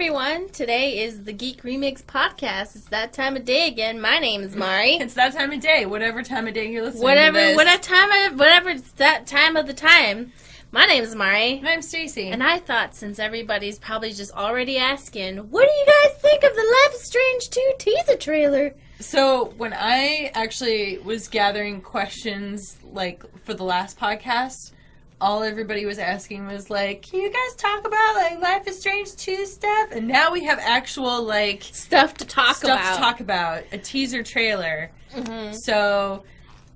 everyone. Today is the Geek Remix podcast. It's that time of day again. My name is Mari. It's that time of day, whatever time of day you're listening whatever, to this. whatever time, of, whatever it's that time of the time. My name is Mari, And I'm Stacy. and I thought since everybody's probably just already asking, what do you guys think of the Life is Strange 2 teaser trailer? so when I actually was gathering questions like for the last podcast, all everybody was asking was like, "Can you guys talk about like Life is Strange 2 stuff?" And now we have actual like Stuff to talk about. stuff about. to talk about, a teaser trailer. Mhm. So,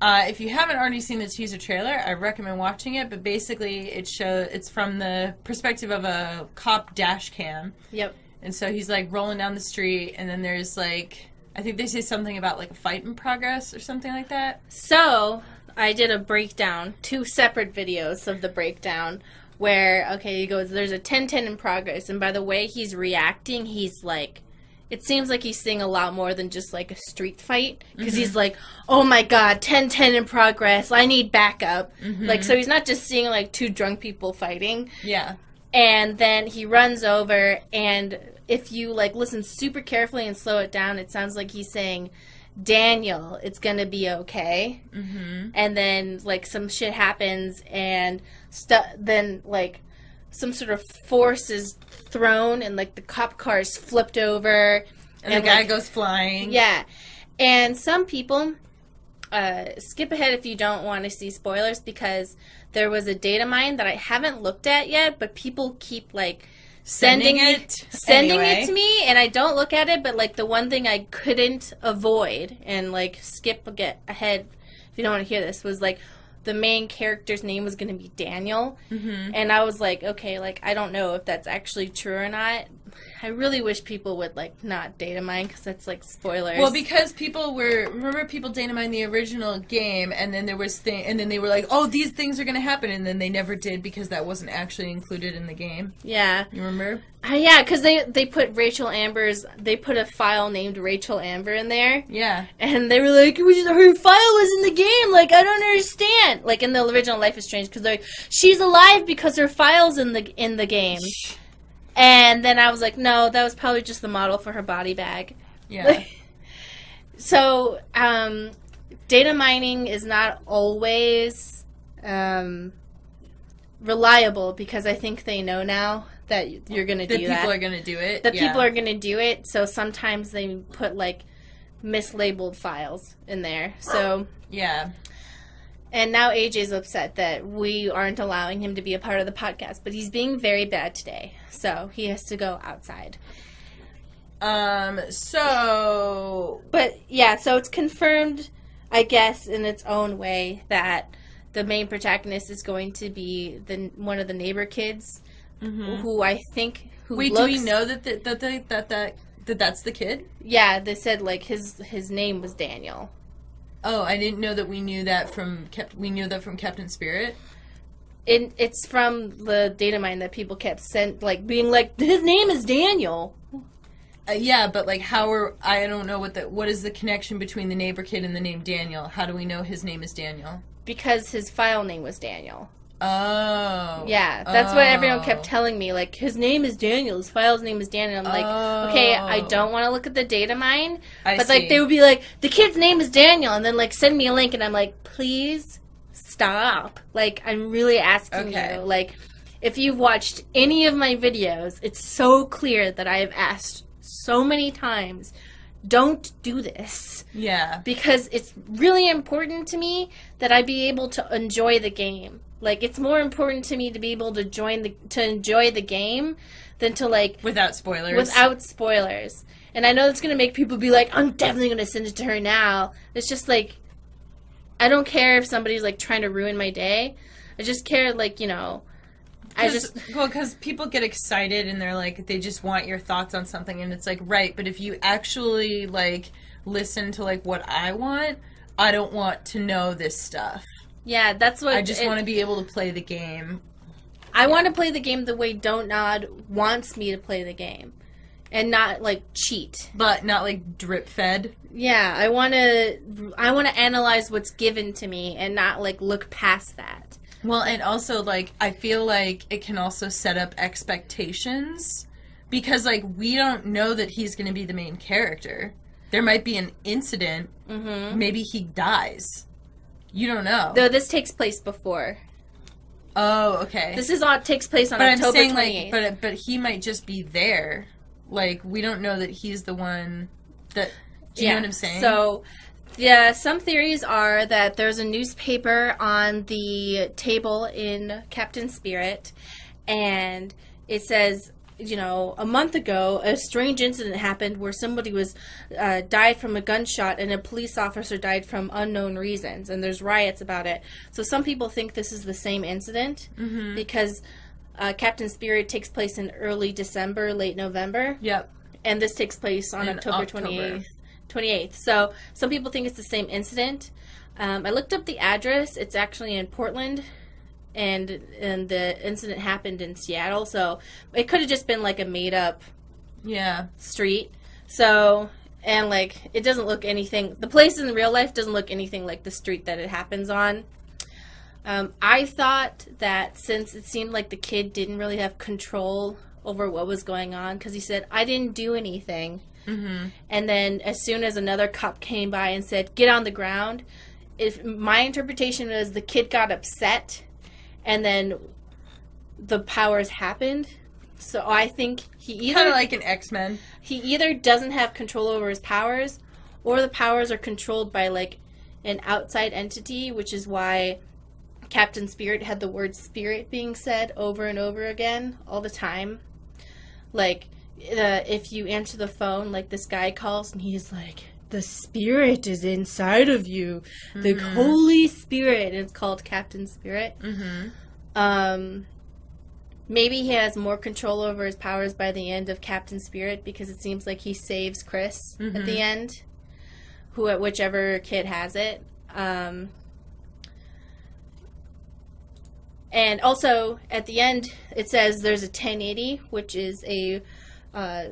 uh, if you haven't already seen the teaser trailer, I recommend watching it. But basically, it show it's from the perspective of a cop dash cam, Yep. and so he's like rolling down the street, and then there's like I think they say something about like a fight in progress or something like that. So I did a breakdown, two separate videos of the breakdown where okay, he goes, There's a ten ten in progress. And by the way he's reacting, he's like it seems like he's seeing a lot more than just like a street fight. Because he's mm-hmm. like, "Oh my god, 10-10 in progress. I need backup." Mm-hmm. Like so he's not just seeing like two drunk people fighting. Yeah, and then he runs over and if you like listen super carefully and slow it down it sounds like he's saying daniel it's gonna be okay mm-hmm. and then like some shit happens and then like some sort of force is thrown and like the cop car is flipped over and, the guy like, goes flying. yeah and some people uh, skip ahead if you don't want to see spoilers because there was a data mine that I haven't looked at yet, but people keep like sending, Sending it, it sending anyway. it to me, and I don't look at it. But like the one thing I couldn't avoid and like skip get ahead if you don't want to hear this was like the main character's name was going to be Daniel, Mm-hmm. and I was like, okay, like I don't know if that's actually true or not. I really wish people would like not data mine because that's like spoilers. Well, because people were remember people data mine the original game, and then there was thing, and then they were like, "Oh, these things are going to happen," and then they never did because that wasn't actually included in the game. yeah, You remember? Uh, yeah, because they they put Rachel Amber's they put a file named Rachel Amber in there, Yeah. and they were like, "We just, her file was in the game." Like I don't understand. Like in the original Life is Strange, because like, she's alive because her file's in the in the game. And then I was like, no, that was probably just the model for her body bag. Yeah. so um, data mining is not always um, reliable because I think they know now that you're going to do people that. People are going to do it. the yeah. people are going to do it. So sometimes they put like mislabeled files in there. So Yeah. And now AJ's upset that we aren't allowing him to be a part of the podcast, but he's being very bad today. So he has to go outside. Um. So. But yeah, so it's confirmed, I guess, in its own way that the main protagonist is going to be the one of the neighbor kids, mhm. who I think who Wait, looks, do we know that the, that the, that that that that's the kid? Yeah, they said like his his name was Daniel. Oh, I didn't know that we knew that from kept. We knew that from Captain Spirit. It, it's from the data mine that people kept sent like being like his name is Daniel. Uh, yeah, but like, how are I don't know what the what is the connection between the neighbor kid and the name Daniel? How do we know his name is Daniel? because his file name was Daniel. Oh. Yeah, that's what everyone Oh. kept telling me. Like his name is Daniel. His file's name is Daniel. I'm like, okay, I Oh. don't want to look at the data mine, I but like they would be like, the kid's name is Daniel, and then like send me a link, and I'm like, please stop. Like I'm really asking Okay. you. Like if you've watched any of my videos, it's so clear that I have asked so many times. Don't do this Yeah. because it's really important to me that I be able to enjoy the game. Like it's more important to me to be able to join the to enjoy the game than to like Without spoilers. without spoilers. And I know that's gonna make people be like, I'm definitely gonna send it to her now. It's just like I don't care if somebody's like trying to ruin my day. I just care like, you know I just well, because people get excited and they're like, they just want your thoughts on something, and it's like, right. But if you actually like listen to like what I want, I don't want to know this stuff. Yeah, that's what I just it- want to be able to play the game. I want to play the game the way Don't Nod wants me to play the game. And not like cheat. but not like drip fed. Yeah, I want to I want to analyze what's given to me and not like look past that. Well, and also like I feel like it can also set up expectations because like we don't know that he's going to be the main character. There might be an incident. Mm-hmm. Maybe he dies. You don't know. Though this takes place before. oh, okay. This is all takes place on but I'm October saying twenty like, but but he might just be there. Like we don't know that he's the one that. Do you know what I'm saying? So, yeah, some theories are that there's a newspaper on the table in Captain Spirit, and it says, you know, a month ago, a strange incident happened where somebody was uh, died from a gunshot, and a police officer died from unknown reasons, and there's riots about it. So some people think this is the same incident Mm-hmm. because. Uh, Captain Spirit takes place in early December, late November Yep. and this takes place on In October October. 28th. 28th. So some people think it's the same incident. Um, I looked up the address. It's actually in Portland, and and the incident happened in Seattle. So it could have just been like a made up Yeah. street. So and like it doesn't look anything. The place in real life doesn't look anything like the street that it happens on. Um, I thought that since it seemed like the kid didn't really have control over what was going on, because he said, "I didn't do anything," Mm-hmm. and then as soon as another cop came by and said, "Get on the ground," if my interpretation was the kid got upset, and then the powers happened. So I think he either Kind of like an X Men. he either doesn't have control over his powers or the powers are controlled by like an outside entity which is why captain spirit had the word spirit being said over and over again all the time like uh, if you answer the phone like this guy calls and he's like the spirit is inside of you the Mhm. holy spirit it's called captain spirit Mm-hmm. um, maybe he has more control over his powers by the end of Captain Spirit because it seems like he saves Chris at Mhm. the end, who at whichever kid has it. Um, and also at the end, it says there's a 1080, which is a uh,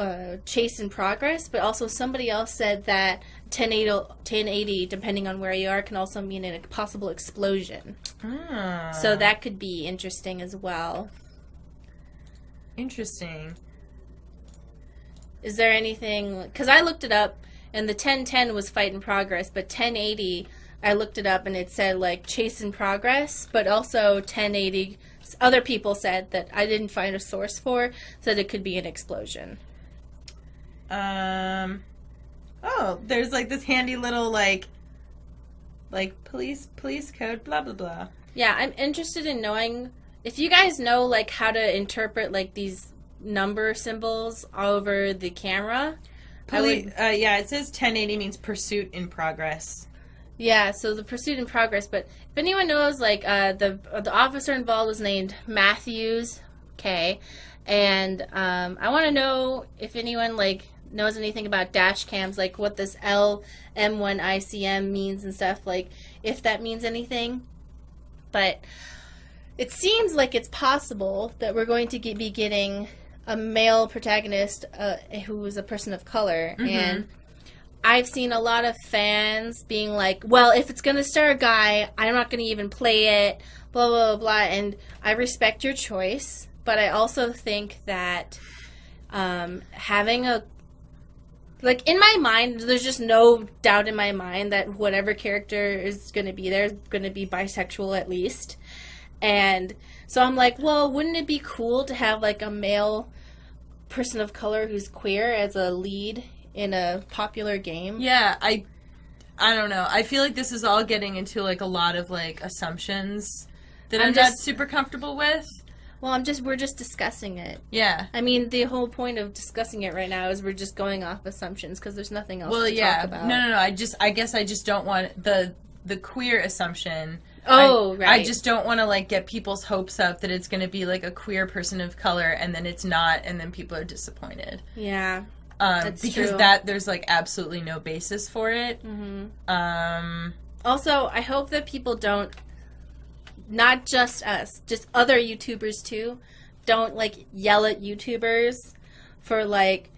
uh, chase in progress. But also somebody else said that 1080, 1080, depending on where you are, can also mean a possible explosion. Ah, So that could be interesting as well. interesting. Is there anything? Because I looked it up, and the 1010 was fight in progress, but 1080, I looked it up and it said like chase in progress, but also 1080. Other people said that I didn't find a source for said it could be an explosion. Um. Oh, there's like this handy little like, like police police code blah blah blah. Yeah, I'm interested in knowing if you guys know like how to interpret like these number symbols over the camera. I Poli- would- uh, yeah, it says 1080 means pursuit in progress. Yeah, so the pursuit in progress. But if anyone knows, like uh, the the officer involved was named Matthews, okay, and um, I want to know if anyone like knows anything about dash cams, like what this L M1 ICM means and stuff, like if that means anything. But it seems like it's possible that we're going to get, be getting a male protagonist uh, who is a person of color, Mhm. and I've seen a lot of fans being like, "Well, if it's gonna star a guy, I'm not gonna even play it." Blah blah blah. blah. And I respect your choice, but I also think that um, having a like in my mind, there's just no doubt in my mind that whatever character is gonna be there is gonna be bisexual at least. And so I'm like, well, wouldn't it be cool to have like a male person of color who's queer as a lead in a popular game? Yeah, I I don't know. I feel like this is all getting into like a lot of like assumptions that I'm I'm, just- not super comfortable with. Well, I'm just we're just discussing it. Yeah. I mean, the whole point of discussing it right now is we're just going off assumptions because there's nothing else Well, to yeah. talk about. No, no, no. I just I guess I just don't want the the queer assumption. Oh, I, right. I just don't want to like get people's hopes up that it's going to be like a queer person of color and then it's not and then people are disappointed. yeah. Um, That's because true. that there's like absolutely no basis for it. Mm-hmm. Um, Also, I hope that people don't, not just us, just other YouTubers too, don't like yell at YouTubers for like.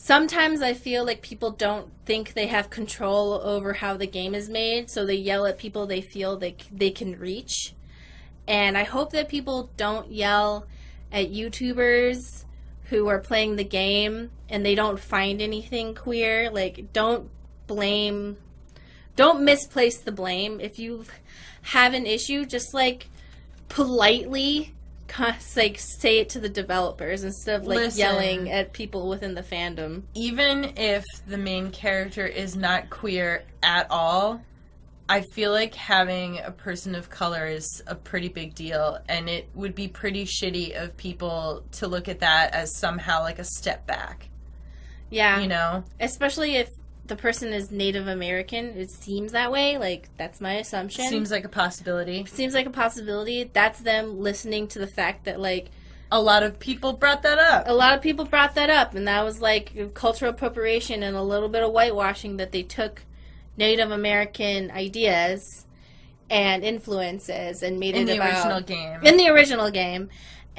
Sometimes I feel like people don't think they have control over how the game is made, so they yell at people they feel they they can reach. And I hope that people don't yell at YouTubers who are playing the game and they don't find anything queer, like don't blame don't misplace the blame. If you have an issue, just like politely like say it to the developers instead of like Listen. yelling at people within the fandom. Even if the main character is not queer at all, I feel like having a person of color is a pretty big deal, and it would be pretty shitty of people to look at that as somehow like a step back. Yeah. You know? Especially if the person is Native American, it seems that way. Like that's my assumption. Seems like a possibility. seems like a possibility. That's them listening to the fact that like A lot of people brought that up. a lot of people brought that up, and that was like cultural appropriation and a little bit of whitewashing that they took Native American ideas and influences and made in it the about original game. in the original game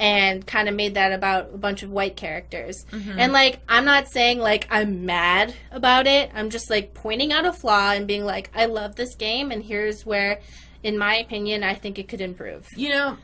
and kind of made that about a bunch of white characters. Mm-hmm. And like I'm not saying like I'm mad about it. I'm just like pointing out a flaw and being like I love this game and here's where in my opinion I think it could improve. you know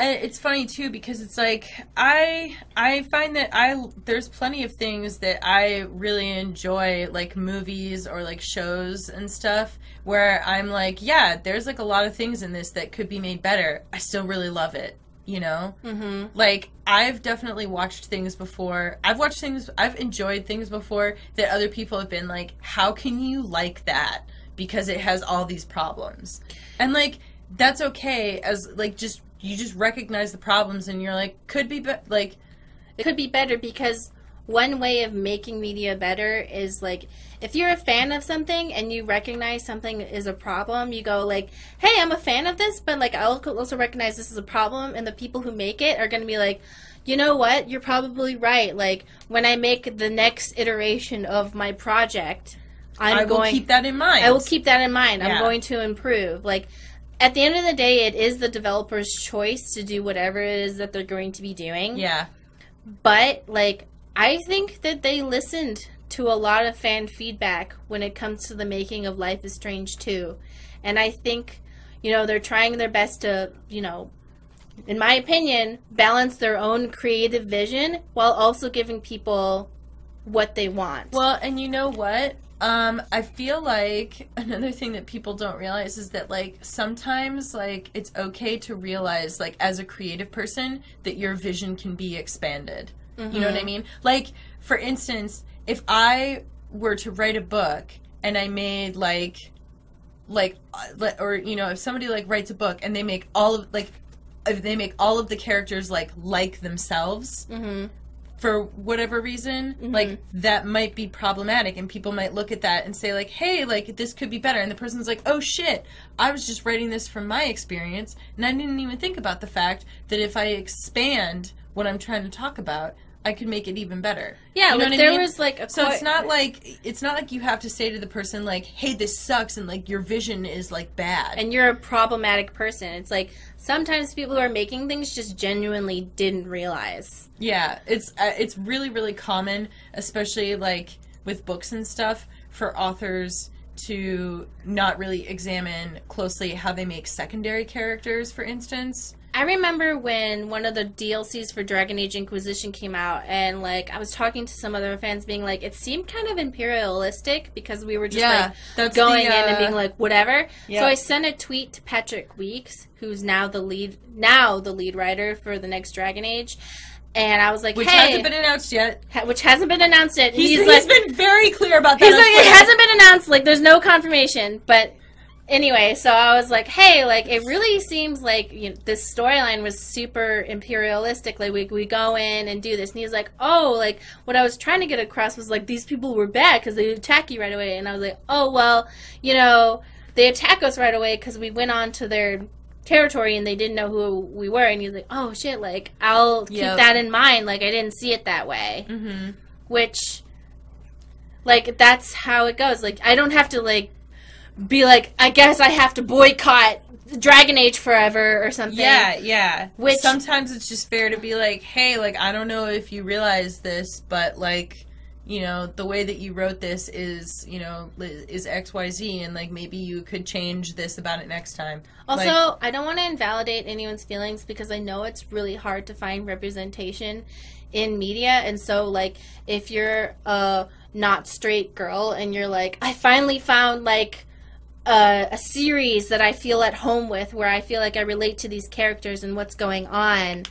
it's funny too because it's like i i find that i there's plenty of things that i really enjoy like movies or like shows and stuff where i'm like yeah there's like a lot of things in this that could be made better i still really love it you know? Mhm. like i've definitely watched things before. I've watched things i've enjoyed things before that other people have been like how can you like that? Because it has all these problems. And like that's okay as like just you just recognize the problems and you're like could be but like It could be better because one way of making media better is like if you're a fan of something and you recognize something is a problem, you go like, "Hey, I'm a fan of this, but like I also recognize this is a problem," and the people who make it are going to be like, "You know what? You're probably right. Like when I make the next iteration of my project, I'm i will going keep that in mind I will keep that in mind. I'm going to improve. Like at the end of the day, it is the developer's choice to do whatever it is that they're going to be doing yeah but like I think that they listened to a lot of fan feedback when it comes to the making of Life is Strange 2. And I think, you know, they're trying their best to, you know, in my opinion, balance their own creative vision while also giving people what they want. well and you know what um i feel like another thing that people don't realize is that like sometimes like it's okay to realize like as a creative person that your vision can be expanded You know what I mean? Like, for instance, if I were to write a book and I made like, like, uh, or you know, if somebody like writes a book and they make all of like, if they make all of the characters like like themselves hmm for whatever reason, like that might be problematic, and people might look at that and say like, hey, like this could be better, and the person's like, oh shit, I was just writing this from my experience, and I didn't even think about the fact that if I expand what I'm trying to talk about. I could make it even better. Yeah, You know like what I there mean? was like a So quote- it's not like it's not like you have to say to the person like, "Hey, this sucks," and like your vision is like bad. and you're a problematic person. It's like sometimes people who are making things just genuinely didn't realize. Yeah, it's uh, it's really really common, especially like with books and stuff, for authors to not really examine closely how they make secondary characters, for instance. I remember when one of the DLCs for Dragon Age Inquisition came out, and like I was talking to some other fans, being like, it seemed kind of imperialistic because we were just Yeah, like going the, in and uh, being like, whatever. yeah. So I sent a tweet to Patrick Weekes, who's now the lead, now the lead writer for the next Dragon Age, and I was like, Which hey, hasn't been announced yet. ha- which hasn't been announced yet. He's, He's, he's like, been very clear about that. He's like, it hasn't been announced. Like, there's no confirmation. But anyway, so I was like, hey, like, it really seems like you know, this storyline was super imperialistic. Like, we, we go in and do this. And he's like, oh, like, what I was trying to get across was like, these people were bad because they attack you right away. And I was like, oh, well, you know, they attack us right away because we went on to their territory and they didn't know who we were. And he's like, oh, shit, like, I'll keep Yep. that in mind. Like, I didn't see it that way Mhm. which like that's how it goes like i don't have to like be like i guess i have to boycott dragon age forever or something Yeah, yeah. Which- sometimes it's just fair to be like, hey, like I don't know if you realize this, but like, you know, the way that you wrote this is, you know, is X Y Z, and like maybe you could change this about it next time. also Like, i don't want to invalidate anyone's feelings because i know it's really hard to find representation in media and so like if you're a not straight girl and you're like I finally found like a, a series that I feel at home with where I feel like I relate to these characters and what's going on.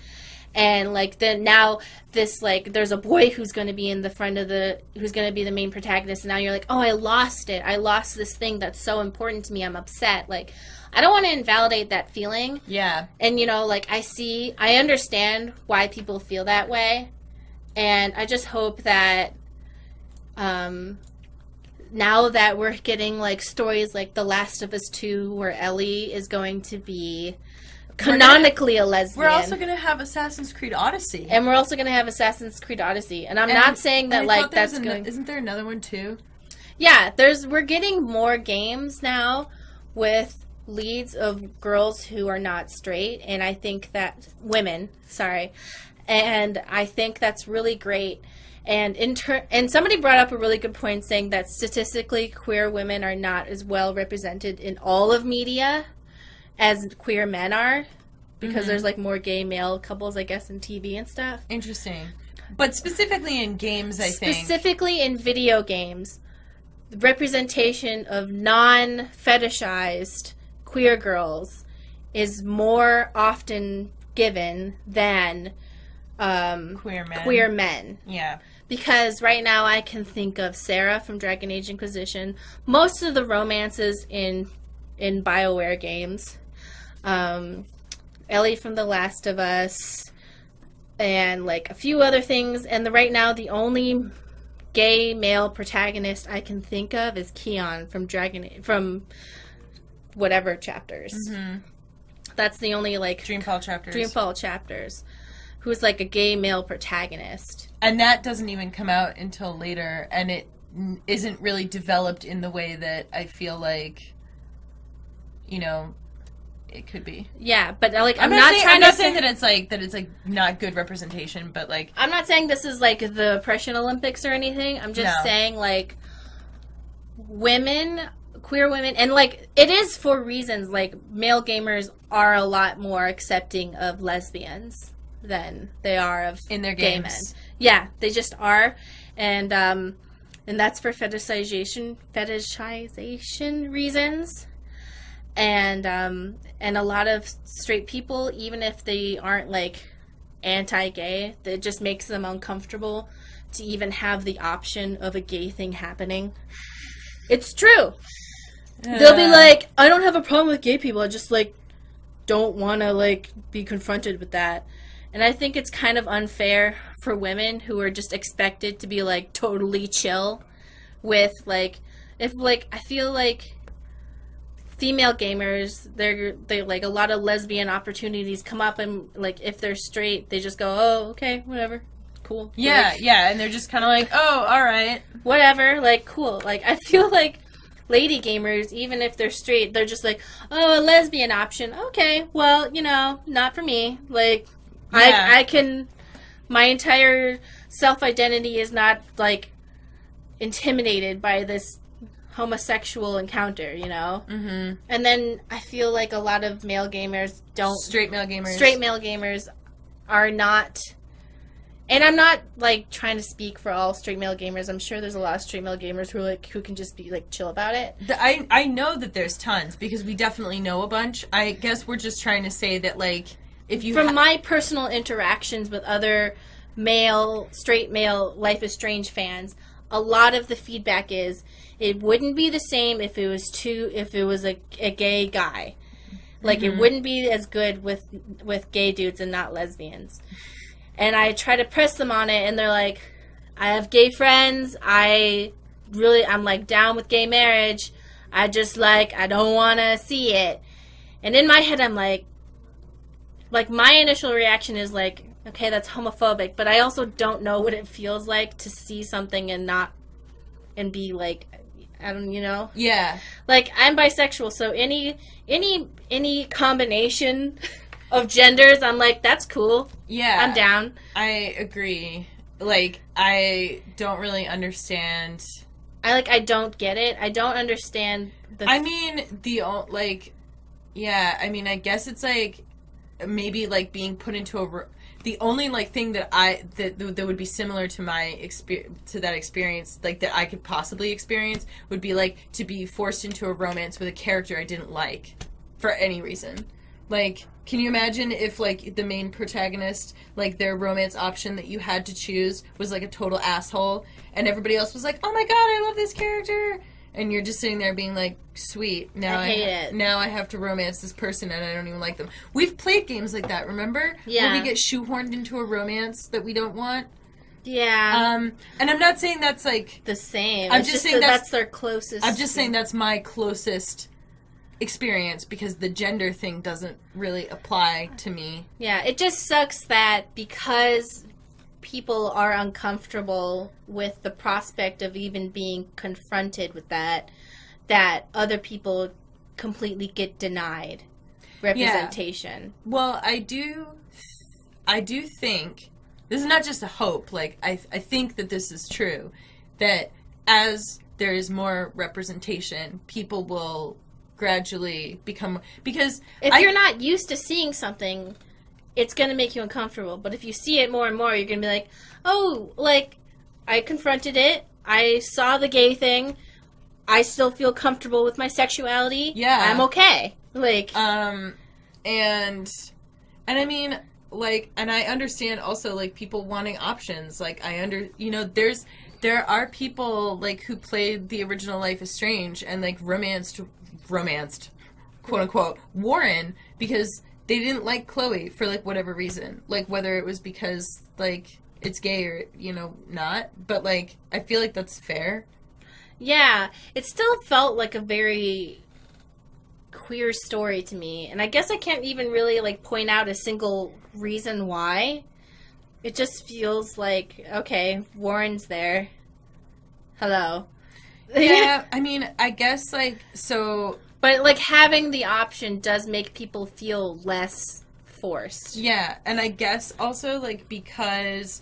And like then now this like there's a boy who's going to be in the front of the who's going to be the main protagonist and now you're like oh i lost it. I lost this thing that's so important to me. I'm upset. Like i don't want to invalidate that feeling. Yeah. and you know like i see i understand why people feel that way. And i just hope that um now that we're getting like stories like the last of us 2 where ellie is going to be gonna- canonically a lesbian We're also gonna have Assassin's Creed Odyssey. and we're also going to have Assassin's Creed Odyssey. And I'm And- not saying that like thought there was that's ano- going. Isn't there another one too? Yeah, there's we're getting more games now with leads of girls who are not straight, and I think that women, sorry, and I think that's really great. And in ter- and somebody brought up a really good point, saying that statistically, queer women are not as well represented in all of media as queer men are, because Mhm. there's like more gay male couples, I guess, in TV and stuff. Interesting. But specifically in games, I think. specifically in video games the representation of non-fetishized queer girls is more often given than um, Queer men. queer men Yeah. Because right now I can think of Sera from Dragon Age Inquisition. Most of the romances in in Bioware games, um, Ellie from The Last of Us, and like a few other things. And the, right now, the only gay male protagonist I can think of is Kian from Dragon from whatever chapters. hmm That's the only like Dreamfall chapters. Dreamfall chapters. Who's like a gay male protagonist? And that doesn't even come out until later, and it n- isn't really developed in the way that I feel like, you know, it could be. Yeah, but like I'm, I'm, not, not, saying, trying I'm to not say, that it's like that it's like not good representation, but like I'm not saying this is like the oppression Olympics or anything. I'm just No. saying like women, queer women, and like it is for reasons like male gamers are a lot more accepting of lesbians than they are of in their gay games. men. Yeah, they just are, and um, and that's for fetishization fetishization reasons, and um, and a lot of straight people, even if they aren't like anti-gay, that just makes them uncomfortable to even have the option of a gay thing happening. It's true. They'll be like, I don't have a problem with gay people. I just like don't want to like be confronted with that. And I think it's kind of unfair for women who are just expected to be like totally chill with like if like I feel like female gamers they're they like a lot of lesbian opportunities come up and like if they're straight they just go oh okay whatever cool yeah, Like, yeah, and they're just kind of like, oh, all right. whatever, like cool. Like I feel like lady gamers, even if they're straight, they're just like, oh, a lesbian option. Okay, well, you know, not for me. Like Yeah. I I can my entire self identity is not like intimidated by this homosexual encounter, you know? Mm-hmm. And then I feel like a lot of male gamers don't Straight male gamers. straight male gamers are not and I'm not like trying to speak for all straight male gamers. I'm sure there's a lot of straight male gamers who like who can just be like chill about it. The- I I know that there's tons because we definitely know a bunch. I guess we're just trying to say that like if you From ha- my personal interactions with other male straight male Life is Strange fans, a lot of the feedback is it wouldn't be the same if it was two if it was a, a gay guy. Like it Mhm. wouldn't be as good with with gay dudes and not lesbians. And I try to press them on it and they're like I have gay friends. I really I'm like down with gay marriage. I just like I don't want to see it. And in my head I'm like like my initial reaction is like okay that's homophobic but i also don't know what it feels like to see something and not and be like i don't you know yeah like i'm bisexual so any any any combination of genders i'm like that's cool yeah i'm down I agree. Like I don't really understand. i like i don't get it i don't understand the I mean the like yeah. I mean I guess it's like maybe like being put into a the only like thing that I that that would be similar to my experience to that experience like that I could possibly experience would be like to be forced into a romance with a character I didn't like for any reason. Like, can you imagine if like the main protagonist, like their romance option that you had to choose was like a total asshole, and everybody else was like, "Oh my god, I love this character," and you're just sitting there being like, "Sweet, now I I, hate ha- it. now I have to romance this person, and I don't even like them." We've played games like that, remember? Yeah. Where we get shoehorned into a romance that we don't want. Yeah. Um, and I'm not saying that's like the same. I'm just just saying that that's- that's their closest. I'm just saying that's my closest experience because the gender thing doesn't really apply to me. Yeah, it just sucks that because people are uncomfortable with the prospect of even being confronted with that, that other people completely get denied representation. Well, I do I do think this is not just a hope, like I I think that this is true that as there is more representation, people will gradually become because If I- you're not used to seeing something, it's going to make you uncomfortable. But if you see it more and more, you're going to be like, oh, like, I confronted it. I saw the gay thing. I still feel comfortable with my sexuality. Yeah. I'm okay. Like, Um, and and I mean, like, and I understand also like people wanting options. Like, I under you know, there's there are people like who played the original Life is Strange and like romanced romanced quote unquote Warren because they didn't like Chloe for like whatever reason. Like whether it was because like it's gay or you know not, but like I feel like that's fair. yeah, it still felt like a very queer story to me. And I guess I can't even really, like, point out a single reason why. It just feels like, okay, Warren's there. Hello. Yeah, I mean, I guess like so But like having the option does make people feel less forced. Yeah, and I guess also like because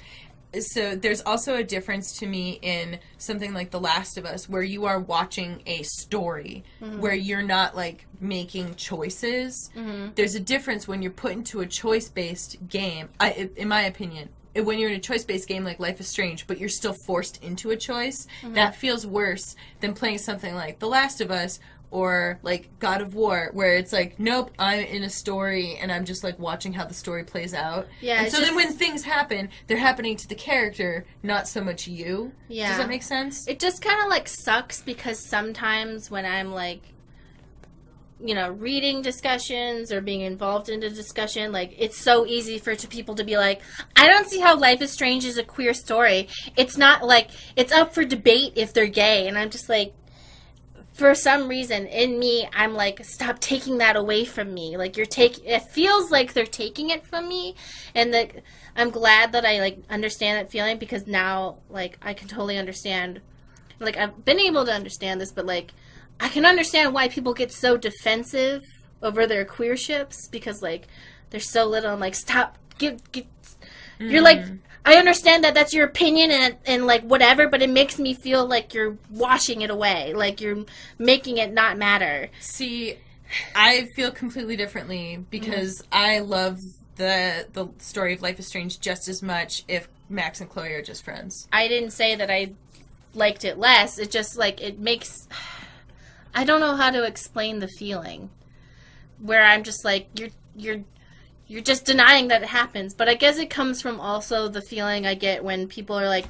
so there's also a difference to me in something like The Last of Us where you are watching a story mm-hmm. where you're not like making choices. Mm-hmm. There's a difference when you're put into a choice-based game. I in my opinion, eh, when you're in a choice-based game like Life is Strange, but you're still forced into a choice, mm-hmm. that feels worse than playing something like The Last of Us or like God of War, where it's like, nope, I'm in a story and I'm just like watching how the story plays out. Yeah, And so then when things happen, they're happening to the character, not so much you. Yeah. Does that make sense? It just kind of like sucks because sometimes when I'm like, you know, reading discussions or being involved in a discussion, like it's so easy for to people to be like, I don't see how Life is Strange is a queer story. It's not like it's up for debate if they're gay, and I'm just like. For some reason in me, I'm like, stop taking that away from me. Like you're taking. It feels like they're taking it from me, and that I'm glad that I like understand that feeling because now, like, I can totally understand like I've been able to understand this, but like I can understand why people get so defensive over their queer ships because like there's so little. I'm like, stop, give, give. You're like, mm-hmm. I understand that that's your opinion and and like whatever, but it makes me feel like you're washing it away, like you're making it not matter. See, I feel completely differently because mm-hmm. I love the the story of Life is Strange just as much if Max and Chloe are just friends. I didn't say that I liked it less. It just like it makes. I don't know how to explain the feeling, where I'm just like you're you're you're just denying that it happens. But I guess it comes from also the feeling I get when people are like,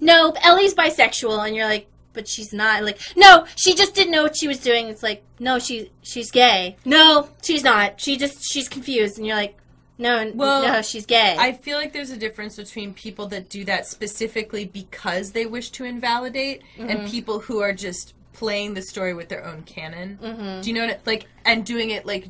"No, Ellie's bisexual," and you're like, "But she's not." Like, no, she just didn't know what she was doing. It's like, no, she she's gay. No, she's not. She just she's confused, and you're like, no, Well, no, she's gay. I feel like there's a difference between people that do that specifically because they wish to invalidate and mm-hmm. people who are just playing the story with their own canon. Mm-hmm. Do you know what? I, like, and doing it like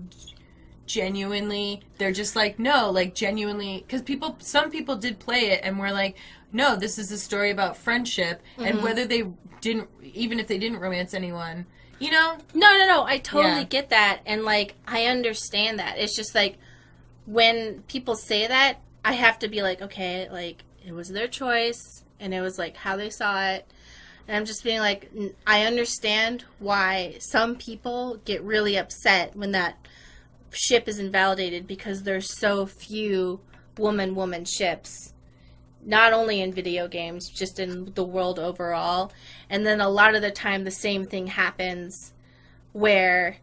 genuinely. They're just like, no, like genuinely, because people, some people did play it and were like, no, this is a story about friendship, and mm-hmm. whether they didn't, even if they didn't romance anyone, you know, No, no, no. I totally Yeah. get that. And, like, I understand that. It's just like when people say that, I have to be like, okay, like, it was their choice and it was like how they saw it. And I'm just being like, I understand why some people get really upset when that ship is invalidated because there's so few woman woman ships not only in video games just in the world overall. And then a lot of the time the same thing happens where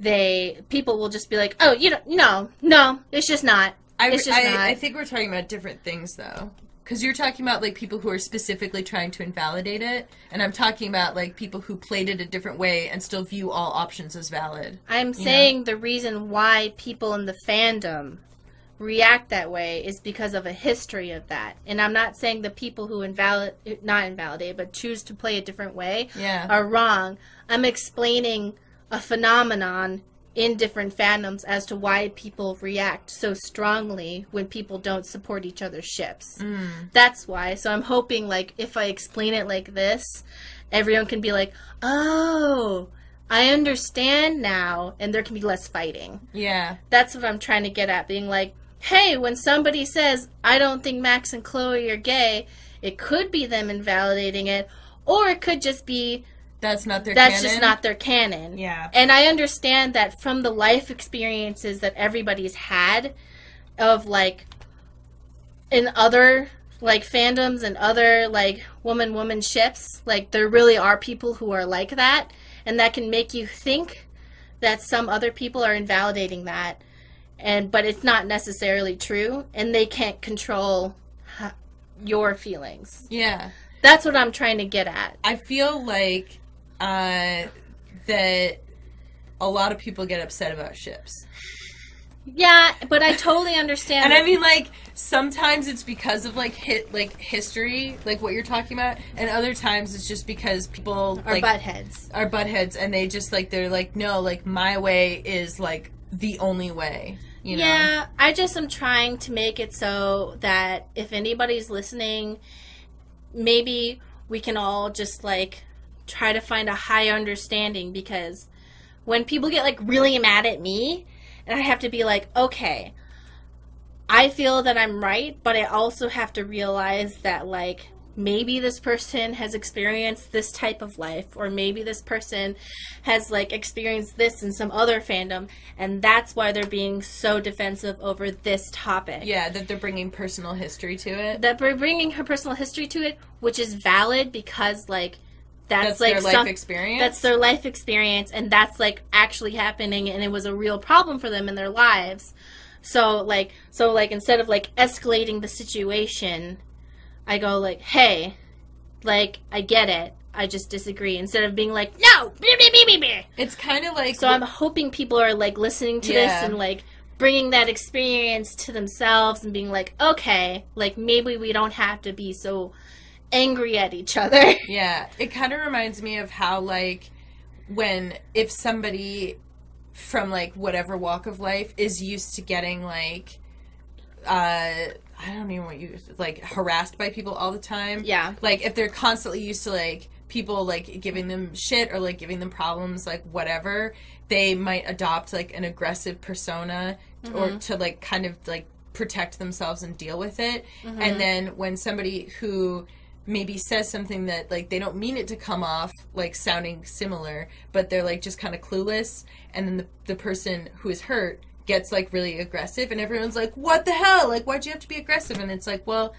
they people will just be like oh you know no no it's just not. I, it's just I, not. I think we're talking about different things though. Because you're talking about like people who are specifically trying to invalidate it, and I'm talking about like people who played it a different way and still view all options as valid. I'm saying the reason why people in the fandom react that way is because of a history of that. And I'm not saying the people who invalid not invalidate but choose to play a different way Yeah. are wrong. I'm explaining a phenomenon in different fandoms as to why people react so strongly when people don't support each other's ships. Mm. That's why. So I'm hoping like if I explain it like this, everyone can be like, "Oh, I understand now," and there can be less fighting. Yeah. That's what I'm trying to get at being like, "Hey, when somebody says, "I don't think Max and Chloe are gay," it could be them invalidating it, or it could just be That's not their that's canon. just not their canon. Yeah. And I understand that from the life experiences that everybody's had of like in other like fandoms and other like woman woman ships, like there really are people who are like that and that can make you think that some other people are invalidating that and but it's not necessarily true and they can't control your feelings. Yeah. That's what I'm trying to get at. I feel like uh, that a lot of people get upset about ships. Yeah, but I totally understand. And I mean, like sometimes it's because of like hit like history, like what you're talking about, and other times it's just because people our like butt heads. are butt heads, and they just like they're like, no, like my way is like the only way. You know? Yeah, I just am trying to make it so that if anybody's listening, maybe we can all just like try to find a high understanding because when people get like really mad at me and I have to be like, okay, I feel that I'm right, but I also have to realize that like maybe this person has experienced this type of life or maybe this person has like experienced this in some other fandom and that's why they're being so defensive over this topic Yeah, that they're bringing personal history to it. that we're bringing her personal history to it which is valid because like that's, That's like their life some- experience. that's their life experience and that's like actually happening and it was a real problem for them in their lives so like so like instead of like escalating the situation i go like hey like i get it i just disagree instead of being like no blah, blah, blah, blah, blah." It's kind of like so i'm hoping people are like listening to this and like bringing that experience to themselves and being like okay like maybe we don't have to be so angry at each other Yeah, it kind of reminds me of how like when if somebody from like whatever walk of life is used to getting like uh I don't even want you like harassed by people all the time. yeah Like if they're constantly used to like people like giving them shit or like giving them problems like whatever, they might adopt like an aggressive persona or to like kind of like protect themselves and deal with it. And then when somebody who maybe says something that like they don't mean it to come off like sounding similar, but they're like just kind of clueless and then the the person who is hurt gets like really aggressive and everyone's like what the hell? Like why'd you have to be aggressive? And it's like well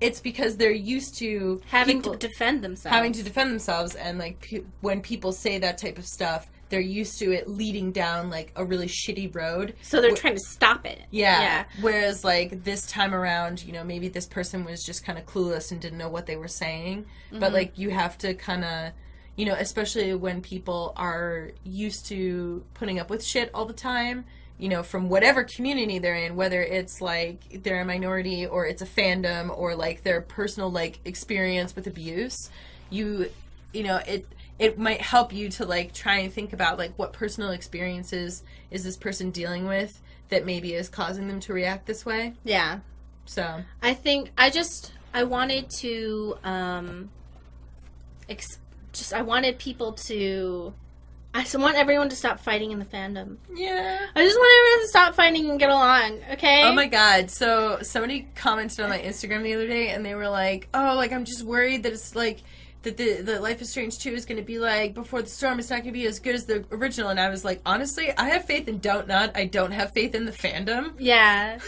it's because they're used to having people- to defend themselves. having to defend themselves and like pe- when people say that type of stuff they're used to it leading down like a really shitty road So they're Wh- trying to stop it. yeah. Whereas like this time around, you know, maybe this person was just kind of clueless and didn't know what they were saying. But mm-hmm. like you have to kind of, you know, especially when people are used to putting up with shit all the time. You know, from whatever community they're in, whether it's like they're a minority or it's a fandom or like their personal like experience with abuse, you, you know, it it might help you to like try and think about like what personal experiences is this person dealing with that maybe is causing them to react this way. Yeah. So I think I just I wanted to um ex- just I wanted people to I just want everyone to stop fighting in the fandom. yeah. I just want everyone to stop fighting and get along, okay? Oh my god. So somebody commented on my Instagram the other day and they were like, "Oh, like I'm just worried that it's like that the the Life is Strange 2 is going to be like Before the Storm it's not going to be as good as the original." And I was like, "Honestly, I have faith in Don't Nod. I don't have faith in the fandom." Yeah.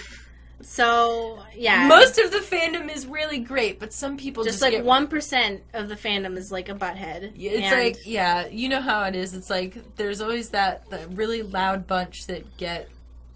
So yeah, Most of the fandom is really great, but some people just just, like one percent of the fandom is like a butthead. It's And- like yeah, you know how it is. It's like there's always that that really loud bunch that get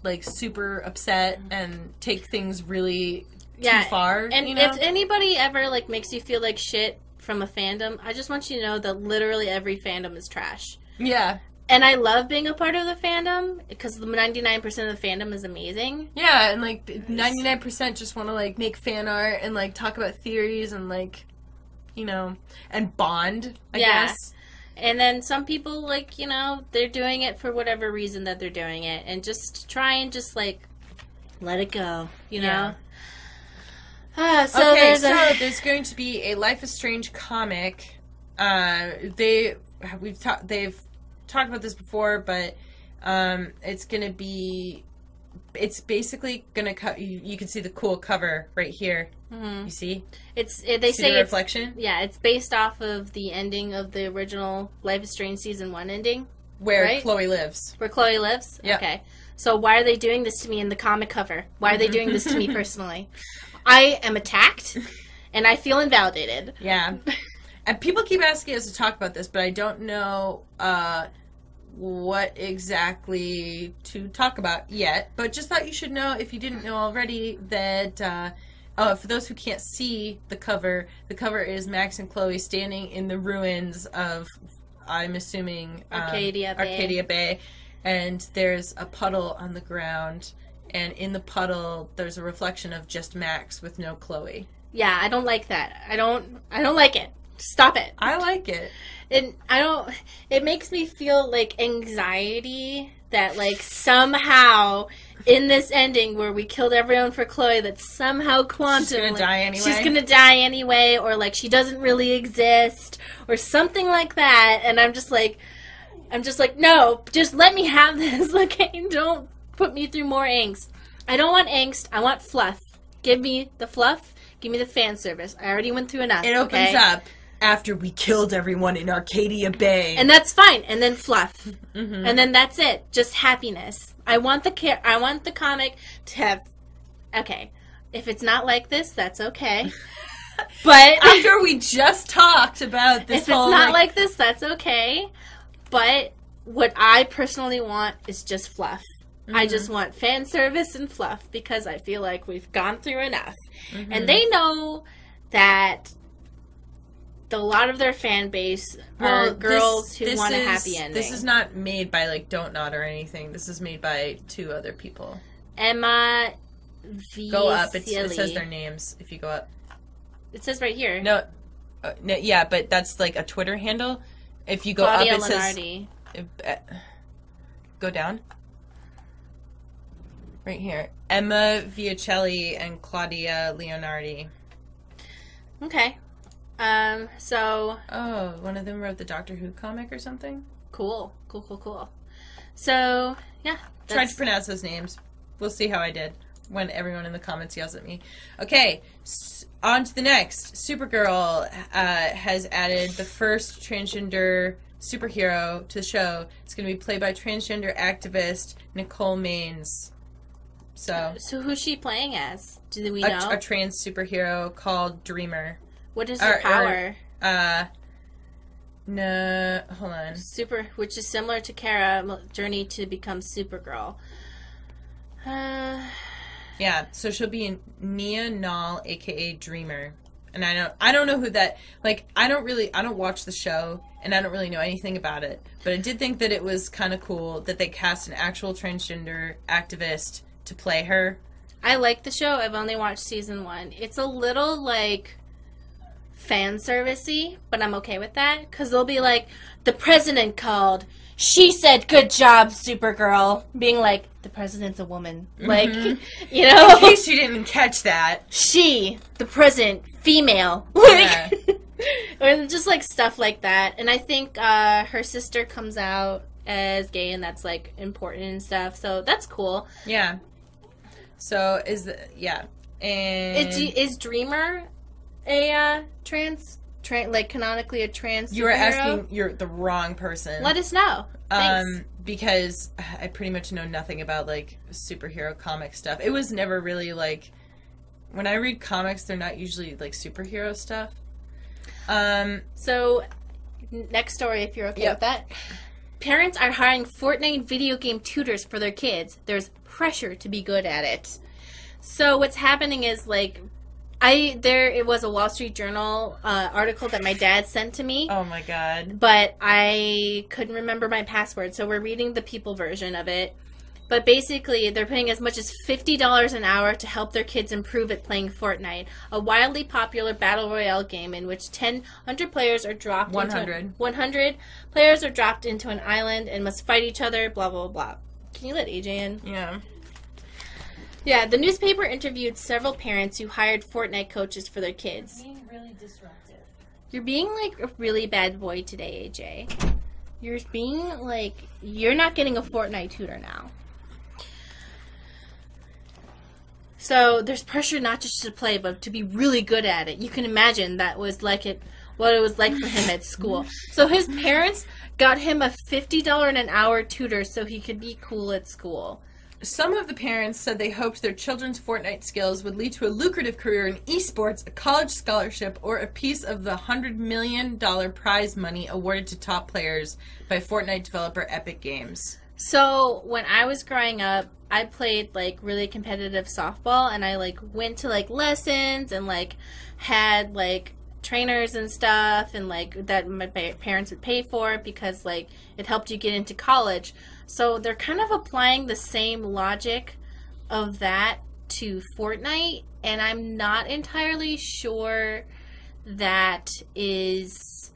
like super upset mm-hmm. and take things really Yeah, too far. And you know? if anybody ever like makes you feel like shit from a fandom, I just want you to know that literally every fandom is trash. yeah, And I love being a part of the fandom because the 99% of the fandom is amazing. yeah, and like ninety nine percent just want to like make fan art and like talk about theories and like you know and bond. I Yeah. guess. And then some people like, you know, they're doing it for whatever reason that they're doing it and just try and just like let it go, you know? Yeah. Ah, so okay, there's so a there's going to be a Life is Strange comic. Uh, they we've talked they've talked about this before, but um, it's gonna be it's basically gonna cut. You, you can see the cool cover right here. Mhm. You see? It's it, they see say the it's yeah, it's based off of the ending of the original Life is Strange season 1 ending. where right? Chloe lives. Where Chloe lives? Yeah. Okay. So why are they doing this to me in the comic cover? Why are they doing this to me personally? I am attacked and I feel invalidated. Yeah. and people keep asking us to talk about this, but I don't know uh, what exactly to talk about yet. But just thought you should know, if you didn't know already, that uh, uh, for those who can't see the cover, the cover is Max and Chloe standing in the ruins of, I'm assuming, um, Arcadia Bay. Arcadia Bay. And there's a puddle on the ground. And in the puddle, there's a reflection of just Max with no Chloe. Yeah, I don't like that. I don't I don't like it. Stop it. I like it. And I don't it makes me feel like anxiety that like somehow in this ending where we killed everyone for Chloe that somehow quantum She's gonna die anyway. she's gonna die anyway or like she doesn't really exist or something like that and I'm just like I'm just like no just let me have this okay don't put me through more angst. I don't want angst I want fluff. Give me the fluff give me the fan service. I already went through enough It opens okay? up after we killed everyone in Arcadia Bay. and that's fine and then fluff. Mhm. and then that's it just happiness. I want the care i want the comic to have okay if it's not like this that's okay. But after we just talked about this whole if it's whole not like this that's okay. But what i personally want is just fluff I Mhm. just want fan service and fluff because I feel like we've gone through enough. Mhm. And they know that the, a lot of their fan base are Well, girls this- who this want a happy ending. This is not made by like Don't Nod or anything. This is made by two other people. Emma V. Go up. It's, it says their names if you go up. It says right here. No, uh, no, yeah, but that's like a Twitter handle. If you go Claudia up, it Leonardi. says uh, go down. Right here, Emma Vieceli and Claudia Leonardi. Okay. Um. So Oh, one of them wrote the Doctor Who comic or something. cool. Cool. Cool. Cool. So yeah. Tried to pronounce those names. We'll see how I did when everyone in the comments yells at me. Okay, s- on to the next. Supergirl uh, has added the first transgender superhero to the show. It's going to be played by transgender activist Nicole Maines. So, So who's she playing as? Do we a, know? a trans superhero called Dreamer. what is her or- power? Uh, no, hold on. Super, which is similar to Kara journey to become Supergirl. Uh, Yeah, so she'll be Nia Nal, aka Dreamer, and I don't, I don't know who that. Like, I don't really, I don't watch the show, and I don't really know anything about it. But I did think that it was kind of cool that they cast an actual transgender activist to play her. I like the show. I've only watched season one. It's a little like fan servicey, but I'm okay with that because they'll be like, the president called. She said, "Good job, Supergirl." Being like, the president's a woman. Like, Mhm. you know, In case you didn't catch that, she, the president, female. Yeah. Like, or just like stuff like that. And I think uh, her sister comes out as gay, and that's like important and stuff. So that's cool. yeah. So is the yeah, and Is, is Dreamer a uh, trans tra- like canonically a trans You are asking you're the wrong person. let us know. Thanks. um because I pretty much know nothing about like superhero comic stuff. It was never really like when I read comics, they're not usually like superhero stuff. Um So, next story, if you're okay Yep. with that. Parents are hiring Fortnite video game tutors for their kids. There's pressure to be good at it. So what's happening is like, I there it was a Wall Street Journal uh, article that my dad sent to me, oh my god. but I couldn't remember my password. So we're reading the people version of it. But basically, they're paying as much as $50 an hour to help their kids improve at playing Fortnite, a wildly popular battle royale game in which 10, 100 players are dropped 100. into 100 players are dropped into an island and must fight each other, blah blah blah. Can you let AJ in? Yeah. Yeah, the newspaper interviewed several parents who hired Fortnite coaches for their kids. Being really disruptive. You're being like a really bad boy today, AJ. You're being like you're not getting a Fortnite tutor now. So there's pressure not just to play, but to be really good at it. You can imagine that was like it, what it was like for him at school. So his parents got him a fifty dollar an hour tutor so he could be cool at school. Some of the parents said they hoped their children's Fortnite skills would lead to a lucrative career in esports, a college scholarship, or a piece of the $100 million prize money awarded to top players by Fortnite developer Epic Games. So when I was growing up, I played like really competitive softball and I like went to like lessons and like had like trainers and stuff and like that my parents would pay for because like it helped you get into college. So they're kind of applying the same logic of that to Fortnite and I'm not entirely sure that is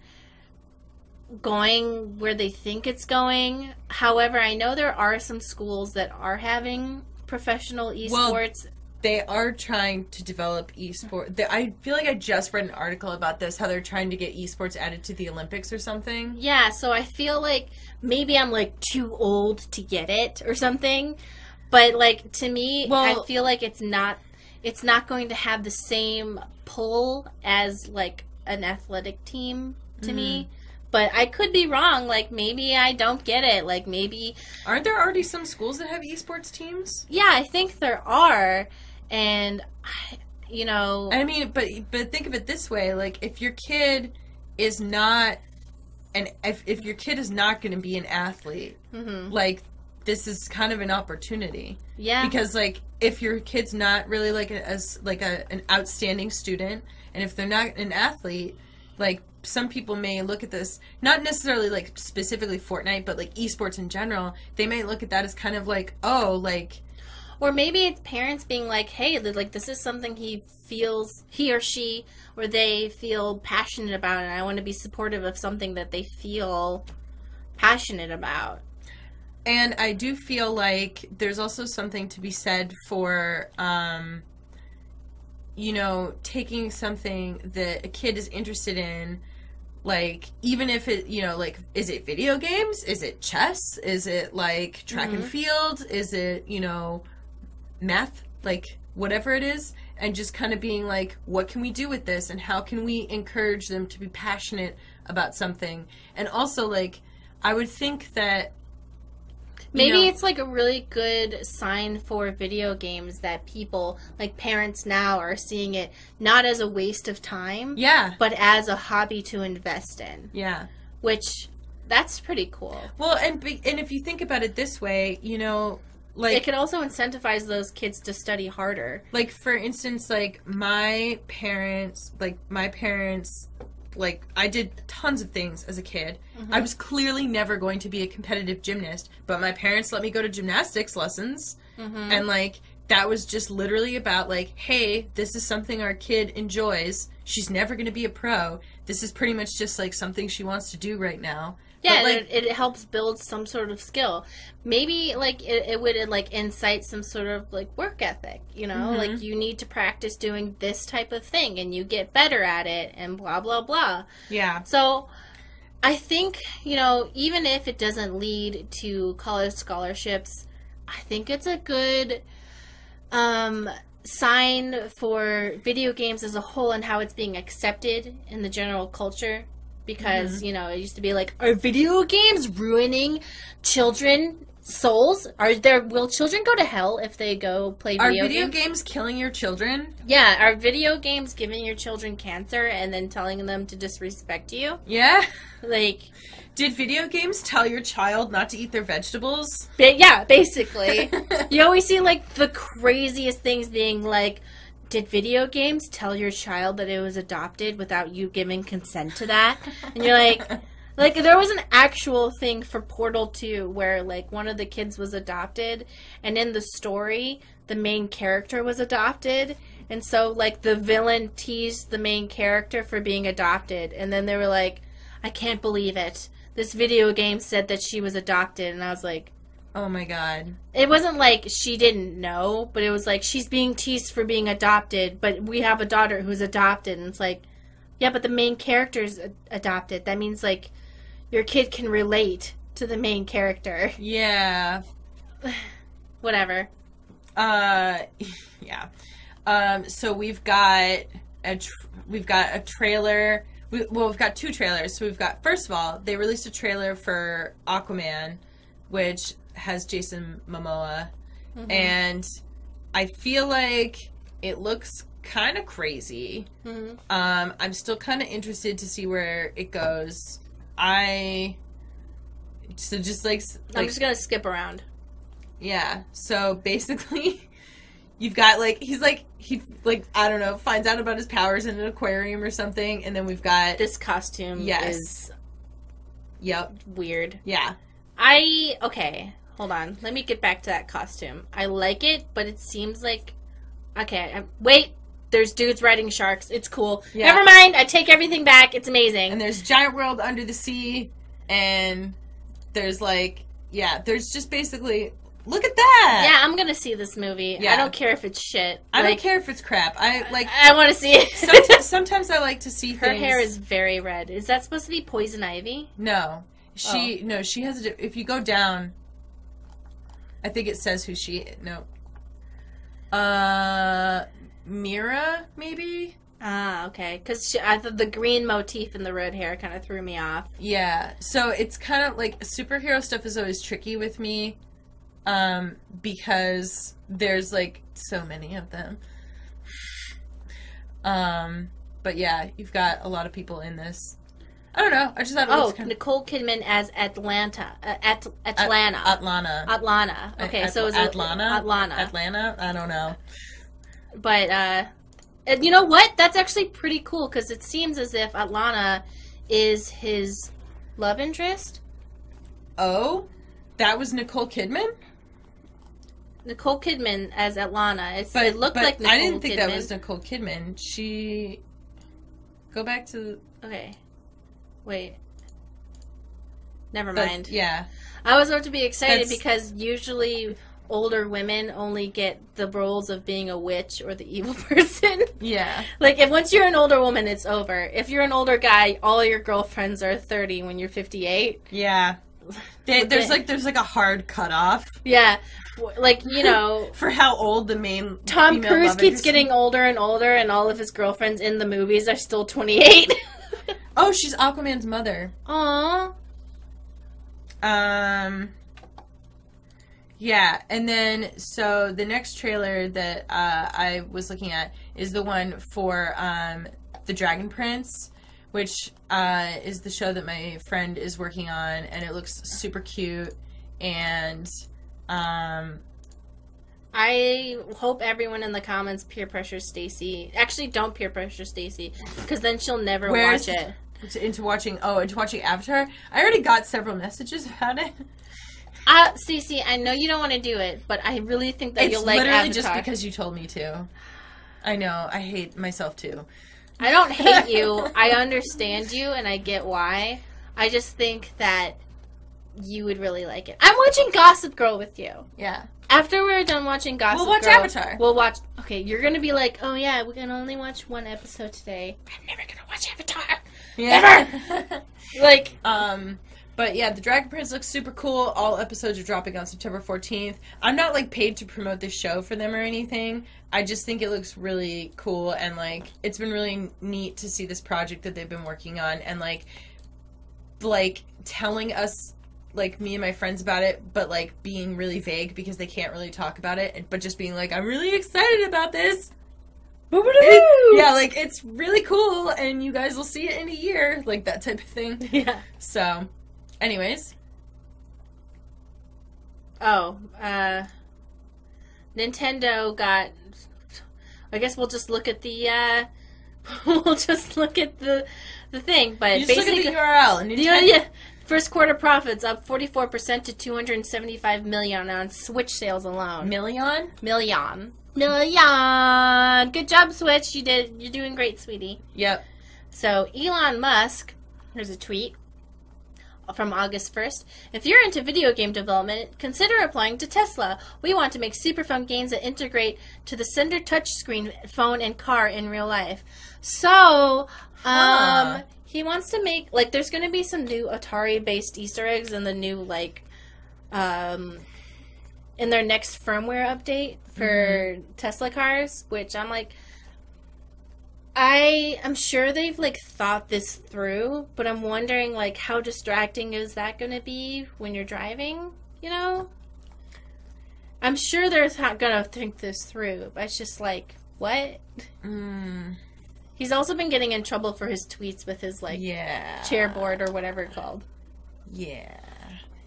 going where they think it's going. However, I know there are some schools that are having professional Well, esports. They are trying to develop esports. I feel like I just read an article about this, how they're trying to get esports added to the Olympics or something. yeah, so I feel like maybe I'm like too old to get it or something. But like to me, Well- I feel like it's not it's not going to have the same pull as like an athletic team to me. Mm-hmm. But I could be wrong. Like maybe I don't get it. Like maybe Aren't there already some schools that have esports teams? yeah, I think there are, and I- you know, I mean, but but think of it this way: like if your kid is not, and if if your kid is not going to be an athlete, mhm. like this is kind of an opportunity yeah, because like if your kid's not really like a, as like a an outstanding student, and if they're not an athlete, like some people may look at this not necessarily like specifically Fortnite, but like esports in general. They may look at that as kind of like oh like or maybe it's parents being like, hey, like this is something he feels he or she or they feel passionate about, and I want to be supportive of something that they feel passionate about. And I do feel like there's also something to be said for, um, you know, taking something that a kid is interested in, like, even if it, you know, like, is it video games? Is it chess? Is it, like, track and Mhm. field? Is it, you know, math? Like, whatever it is. And just kind of being like, what can we do with this? And how can we encourage them to be passionate about something? And also, like, I would think that you Maybe know- it's like a really good sign for video games that people, like parents now, are seeing it not as a waste of time, Yeah, but as a hobby to invest in, yeah. which that's pretty cool. Well, and and if you think about it this way, you know, like it can also incentivize those kids to study harder. like for instance, like my parents, like my parents, like I did tons of things as a kid. I was clearly never going to be a competitive gymnast, but my parents let me go to gymnastics lessons, Mm-hmm. and like that was just literally about like, hey, this is something our kid enjoys. She's never going to be a pro. This is pretty much just like something she wants to do right now. Yeah, But, like it, it helps build some sort of skill. Maybe like it, it would like incite some sort of like work ethic. You know, Mhm. like you need to practice doing this type of thing, and you get better at it, and blah blah blah. yeah, So, I think you know, even if it doesn't lead to college scholarships, I think it's a good um sign for video games as a whole and how it's being accepted in the general culture because Mm-hmm. you know it used to be like are video games ruining children souls are there will children go to hell if they go play video? Are video, games? games killing your children? yeah are video games giving your children cancer and then telling them to disrespect you Yeah. like Did video games tell your child not to eat their vegetables? ba- yeah basically You always see like the craziest things being like, did video games tell your child that it was adopted without you giving consent to that? And you're like, like there was an actual thing for Portal 2 where like one of the kids was adopted, and in the story, the main character was adopted. And so, like, the villain teased the main character for being adopted. And then they were like, I can't believe it. This video game said that she was adopted. And I was like, oh my god. it wasn't like she didn't know, but it was like she's being teased for being adopted, but we have a daughter who's adopted, and it's like, yeah, but the main character's adopted. That means like your kid can relate to the main character. Yeah. Whatever. Uh, yeah. Um, so we've got a tr- we've got a trailer. We, well, we've got two trailers. So we've got first of all, they released a trailer for Aquaman, which has Jason Momoa, and I feel like it looks kind of crazy. Mhm. Um, I'm still kind of interested to see where it goes. I so just like, I'm just gonna skip around. yeah. So basically, you've got like he's like he like I don't know finds out about his powers in an aquarium or something, and then we've got This costume Yes. is yep weird. yeah I okay. Hold on. Let me get back to that costume. I like it, but it seems like okay. I, wait. There's dudes riding sharks. It's cool. Yeah. Never mind. I take everything back. It's amazing. and there's giant world under the sea, and there's like yeah there's just basically look at that yeah, I'm gonna see this movie. Yeah. I don't care if it's shit. I like, don't care if it's crap I like I want to see it. sometimes, sometimes I like to see Her things hair is very red. Is that supposed to be poison ivy? No, she Oh. no. She has a. If you go down, I think it says who she. No. Uh, Mera, maybe. Ah, okay. Because I thought the green motif and the red hair kind of threw me off. Yeah. So it's kind of like superhero stuff is always tricky with me, um, because there's like so many of them. Um, but yeah, you've got a lot of people in this. I don't know. I just thought it Oh, was kind of Nicole Kidman as Atlanta. Uh, At Atlanta. Atlanta. Atlanta. Okay, At- so is it Atlanta. Atlanta. Atlanta. I don't know. But uh, and you know what? That's actually pretty cool because it seems as if Atlanta is his love interest. Oh, that was Nicole Kidman. Nicole Kidman as Atlanta. It's, But it looked but like Nicole I didn't think Kidman. that was Nicole Kidman. She go back to Okay. Wait. Never mind. yeah. I was about to be excited That's- because usually older women only get the roles of being a witch or the evil person. Yeah. like if once you're an older woman, it's over. If you're an older guy, all your girlfriends are 30 when you're 58. Yeah. They, there's like there's like a hard cutoff Yeah. Like, you know, for how old the main Tom Cruise keeps getting older and older and all of his girlfriends in the movies are still 28. Oh, she's Aquaman's mother. Aww. Um. Yeah, and then so the next trailer that uh, I was looking at is the one for um, the Dragon Prince, which uh, is the show that my friend is working on, and it looks super cute. And um, I hope everyone in the comments peer pressure Stacy. Actually, don't peer pressure Stacy because then she'll never watch it. Into watching oh into watching Avatar, I already got several messages about it. Uh, Stacy, I know you don't want to do it, but I really think that It's you'll like it. literally Avatar. just because you told me to. I know. I hate myself too. I don't hate you. I understand you, and I get why. I just think that you would really like it. I'm watching Gossip Girl with you. Yeah. After we're done watching Gossip Girl We'll watch Girl, Avatar. We'll watch. Okay, you're gonna be like, oh yeah, we can only watch one episode today. I'm never gonna watch Avatar. Yeah. Like, um, But yeah, the Dragon Prince looks super cool. All episodes are dropping on September 14th. I'm not like paid to promote this show for them or anything. I just think it looks really cool and like it's been really neat to see this project that they've been working on and like like telling us like me and my friends about it, but like being really vague because they can't really talk about it, but just being like, I'm really excited about this. It- yeah, like it's really cool, and you guys will see it in a year, like that type of thing. Yeah. So, anyways, Oh, uh, Nintendo got. I guess we'll just look at the. Uh, we'll just look at the the thing, but you just look at the URL and the- yeah, first quarter profits up forty four percent to two hundred seventy five million on Switch sales alone. Million. Million. Million. Good job, Switch. You did. You're doing great, sweetie. Yep. So Elon Musk, here's a tweet from August 1st. If you're into video game development, consider applying to Tesla. We want to make super fun games that integrate to the center touchscreen phone and car in real life. So, um, Huh. he wants to make like there's going to be some new Atari based Easter eggs in the new like um in their next firmware update for Tesla cars, which I'm like I am sure they've like thought this through, but I'm wondering like how distracting is that going to be when you're driving, you know? I'm sure they're not going to think this through, but it's just like what? Mm, He's also been getting in trouble for his tweets with his like yeah. chairboard or whatever it's called. Yeah.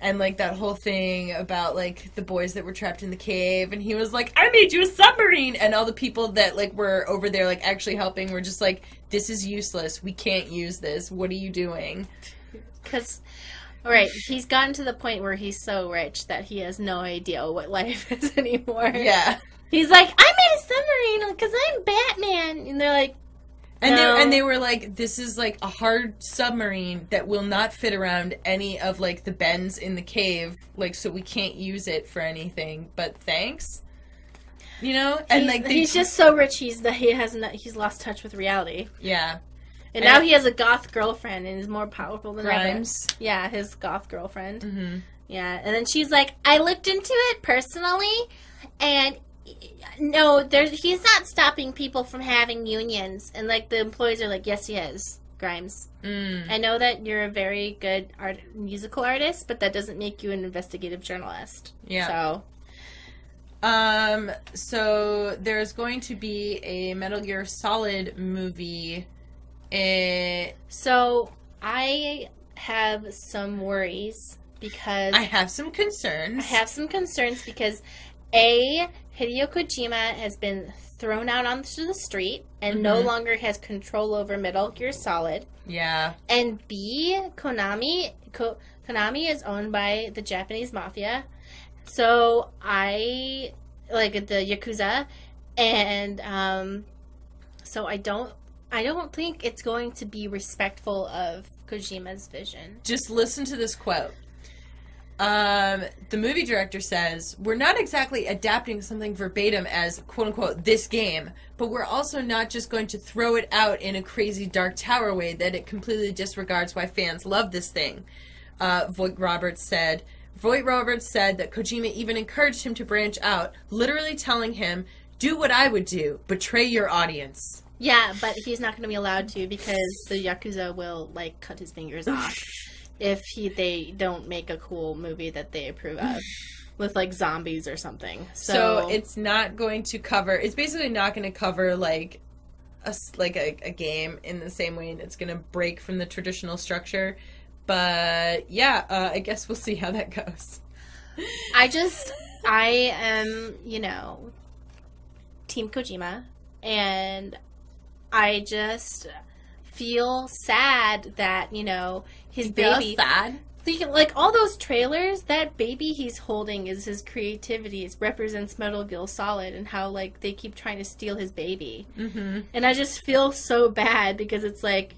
And like that whole thing about like the boys that were trapped in the cave, and he was like, "I made you a submarine," and all the people that like were over there like actually helping were just like, "This is useless. We can't use this. What are you doing?" Cuz all right, he's gotten to the point where he's so rich that he has no idea what life is anymore. Yeah. He's like, I made a submarine because I'm Batman. And they're like, And No. they and they were like, "This is like a hard submarine that will not fit around any of like the bends in the cave, like so we can't use it for anything. But thanks." You know, and he's, like he's just so rich he's that he has not, he's lost touch with reality. yeah, And And- now he has a goth girlfriend and is more powerful than Grimes. ever. Yeah, his goth girlfriend. hmm Yeah, and then she's like, I looked into it personally, and no, there's he's not stopping people from having unions. And like the employees are like, yes, he is, Grimes. Mm. I know that you're a very good art musical artist, but that doesn't make you an investigative journalist. Yeah. So Um. So there's going to be a Metal Gear Solid movie. Eh, so I have some worries because I have some concerns. I have some concerns because A, Hideo Kojima has been thrown out onto the street and no Mhm. longer has control over Metal Gear Solid. Yeah. And B, Konami Ko, Konami is owned by the Japanese mafia. So I like the Yakuza and um so I don't I don't think it's going to be respectful of Kojima's vision. Just listen to this quote. Um, the movie director says, We're not exactly adapting something verbatim as quote unquote this game, but we're also not just going to throw it out in a crazy Dark Tower way that it completely disregards why fans love this thing. Uh, Vogt-Roberts said, Vogt-Roberts said that Kojima even encouraged him to branch out, literally telling him, Do what I would do, betray your audience. Yeah, but he's not going to be allowed to because the yakuza will like cut his fingers off if he they don't make a cool movie that they approve of with like zombies or something. So, So, it's not going to cover. It's basically not going to cover like a like a, a game in the same way, and it's going to break from the traditional structure. But yeah, uh, I guess we'll see how that goes. I just I am you know Team Kojima and I just feel sad that you know his baby sad. Like- like all those trailers, that baby he's holding is his creativity. It represents Metal Gear Solid and how like they keep trying to steal his baby. Mm-hmm. And I just feel so bad because it's like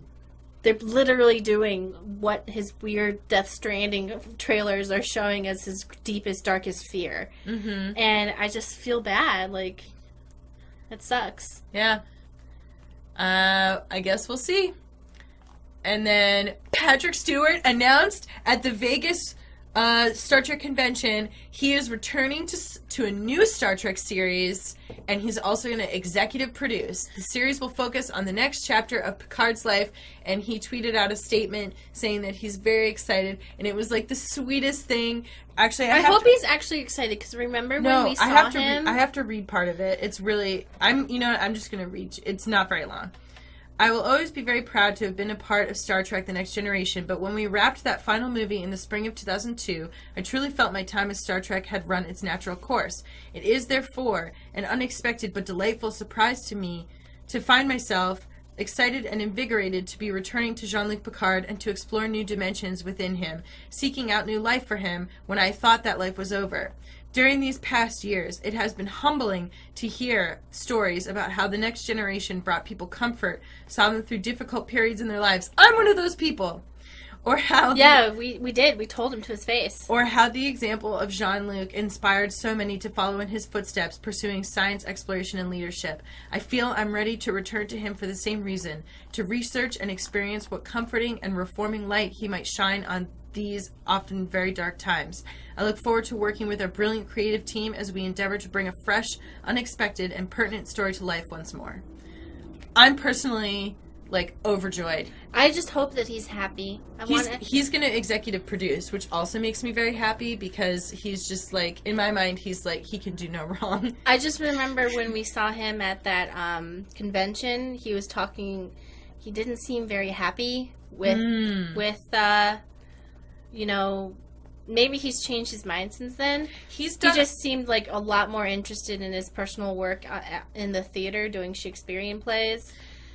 they're literally doing what his weird Death Stranding trailers are showing as his deepest, darkest fear. Mm-hmm. And I just feel bad. Like, it sucks. Yeah. Uh, I guess we'll see. And then Patrick Stewart announced at the Vegas uh, Star Trek convention he is returning to to a new Star Trek series, and he's also going to executive produce. The series will focus on the next chapter of Picard's life, and he tweeted out a statement saying that he's very excited, and it was like the sweetest thing. Actually, I, I hope to- he's actually excited because remember no, when we saw I have to. him? Re- I have to read part of it. It's really. I'm. You know. I'm just gonna read. It's not very long. I will always be very proud to have been a part of Star Trek: The Next Generation. But when we wrapped that final movie in the spring of 2002, I truly felt my time as Star Trek had run its natural course. It is therefore an unexpected but delightful surprise to me to find myself excited and invigorated to be returning to Jean Luc Picard and to explore new dimensions within him, seeking out new life for him when I thought that life was over. During these past years, it has been humbling to hear stories about how the next generation brought people comfort, saw them through difficult periods in their lives. I'm one of those people. Or how the- yeah, we, we did. We told him to his face. or how the example of Jean Luc inspired so many to follow in his footsteps, pursuing science exploration and leadership. I feel I'm ready to return to him for the same reason to research and experience what comforting and reforming light he might shine on these often very dark times. I look forward to working with our brilliant creative team as we endeavor to bring a fresh, unexpected, and pertinent story to life once more. I'm personally like overjoyed I just hope that he's happy. I he's want he's gonna executive produce, which also makes me very happy because he's just like in my mind he's like he can do no wrong. I just remember when we saw him at that um, convention, he was talking. He didn't seem very happy with Mm. with uh, you know. Maybe he's changed his mind since then. He's He done just seemed like a lot more interested in his personal work uh, in the theater, doing Shakespearean plays.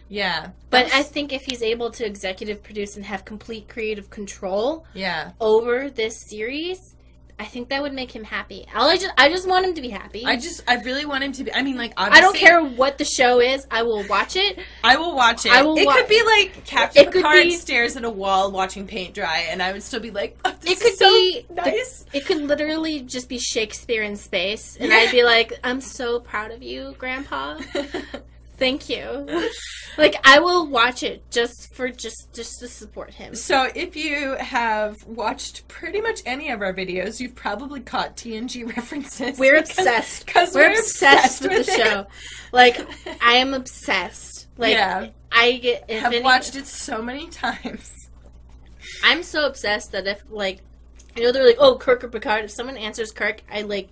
yeah, But I think if he's able to executive produce and have complete creative control yeah, over this series, I think that would make him happy. All I just I just want him to be happy. I just I really want him to be. I mean, like I don't care what the show is. I will watch it. I will watch it. I will it wa- could be like Captain It Picard be- stares at a wall watching paint dry, and I would still be like, oh, this It could is so be the- nice. It could literally just be Shakespeare in space, and Yeah. I'd be like, "I'm so proud of you, Grandpa. Thank you." like I will watch it just for just just to support him. So, if you have watched pretty much any of our videos, you've probably caught TNG references. We're because- obsessed. Because We're, obsessed, with, the it. show. Like I am obsessed. Like yeah, I get have any- watched it so many times. I'm so obsessed that if like you know they're like oh Kirk or Picard if someone answers Kirk I like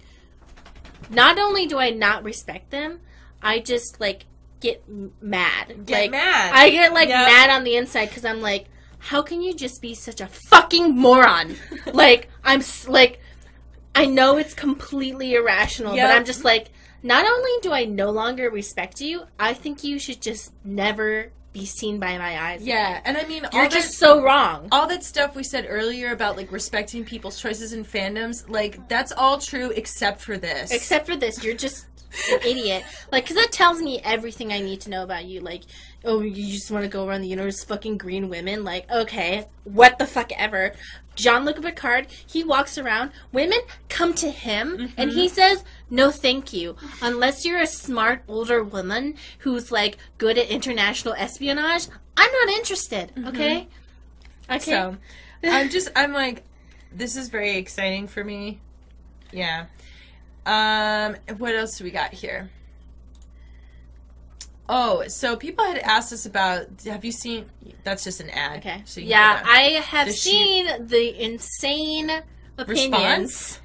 not only do I not respect them I just like get mad Get like mad. I get like Yep. mad on the inside because I'm like how can you just be such a fucking moron like I'm like I know it's completely irrational Yep. but I'm just like not only do I no longer respect you I think you should just never be seen by my eyes yeah, and I mean, you're just so wrong all that stuff we said earlier about like respecting people's choices and fandoms, like that's all true except for this. Except for this, you're just an idiot. Like, because that tells me everything I need to know about you. Like, oh, you just want to go around the universe fucking green women. Like, okay, what the fuck ever. John Luc Picard, he walks around, women come to him, and he mm-hmm. says, no thank you. Unless you're a smart older woman who's, like, good at international espionage, I'm not interested, mm-hmm. okay? Okay. So, I'm just, I'm like, this is very exciting for me. Yeah. Um, what else do we got here? Oh, so people had asked us about. Have you seen? That's just an ad. Okay. So you yeah, I have she- seen the insane opinions. response.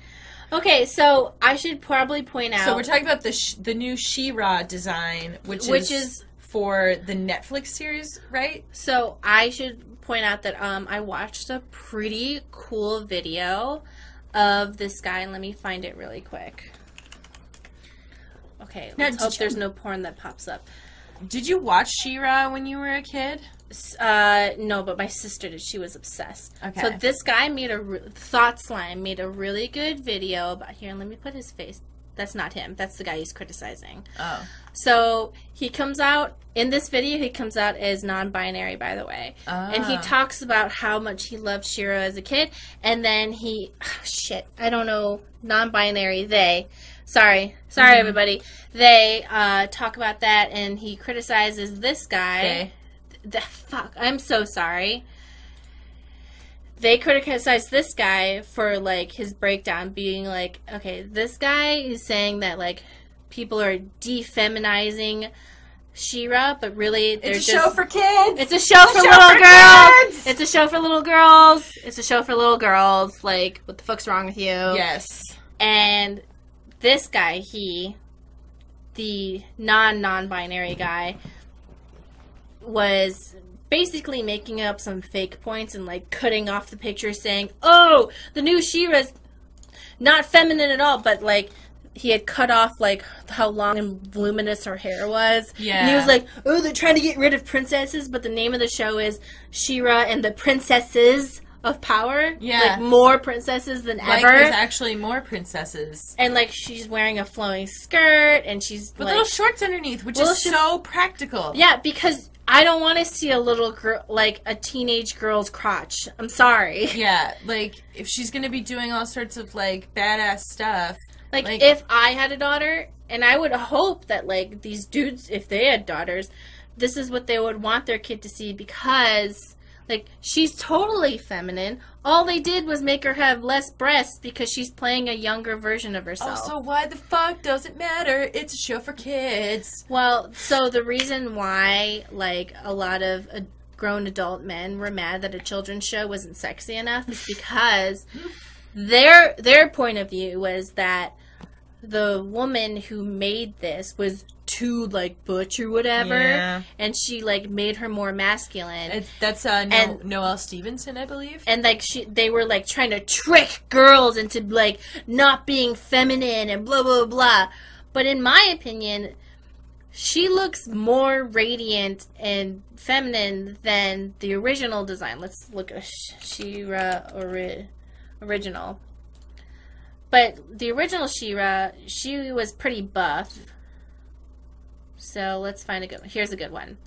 Okay, so I should probably point out, So we're talking about the sh- the new She-Ra design, which which is, is for the Netflix series, right? so I should point out that um I watched a pretty cool video of this guy. Let me find it really quick. Okay, let's did hope you- there's no porn that pops up. Did you watch She-Ra when you were a kid? Uh, no, but my sister did. She was obsessed. Okay. So this guy made a re- thought slime made a really good video about here. Let me put his face. That's not him. That's the guy he's criticizing. Oh. So he comes out in this video. He comes out as non-binary, by the way, and he Ah. talks about how much he loved She-Ra as a kid. And then he, shit, I don't know, non-binary. They, sorry, sorry, Mhm. everybody. They uh, talk about that, and he criticizes this guy. Okay. The fuck, I'm so sorry. They criticized this guy for like his breakdown being like, okay, this guy is saying that like people are defeminizing She-Ra, but really they're It's a just show for kids. it's a show for a show little for girls. kids! It's a show for little girls. It's a show for little girls. Like, what the fuck's wrong with you? yes. And this guy, he, the non non binary guy, was basically making up some fake points and like cutting off the picture saying, oh, the new She-Ra's not feminine at all, but like he had cut off like how long and voluminous her hair was. And he was like, oh, they're trying to get rid of princesses, but the name of the show is She-Ra and the Princesses of Power. Yeah. Like more princesses than Like ever. there's actually more princesses. and like she's wearing a flowing skirt and she's With like little shorts underneath, which is so practical. yeah because i don't want to see a little girl like a teenage girl's crotch i'm sorry Yeah, like if she's gonna be doing all sorts of like badass stuff. like, Like- if i had a daughter and i would hope that like these dudes if they had daughters this is what they would want their kid to see because like she's totally feminine all they did was make her have less breasts because she's playing a younger version of herself Also, why the fuck does it matter? It's a show for kids. Well, so the reason why, like, a lot of uh, grown adult men were mad that a children's show wasn't sexy enough is because their their point of view was that the woman who made this was too like butch or whatever, Yeah. and she like made her more masculine. It's, that's uh, no- And- Noelle Stevenson, I believe. and like she they were like trying to trick girls into like not being feminine and blah blah blah but in my opinion she looks more radiant and feminine than the original design let's look at She-Ra ori- original but the original She-Ra she was pretty buff so let's find a good one here's a good one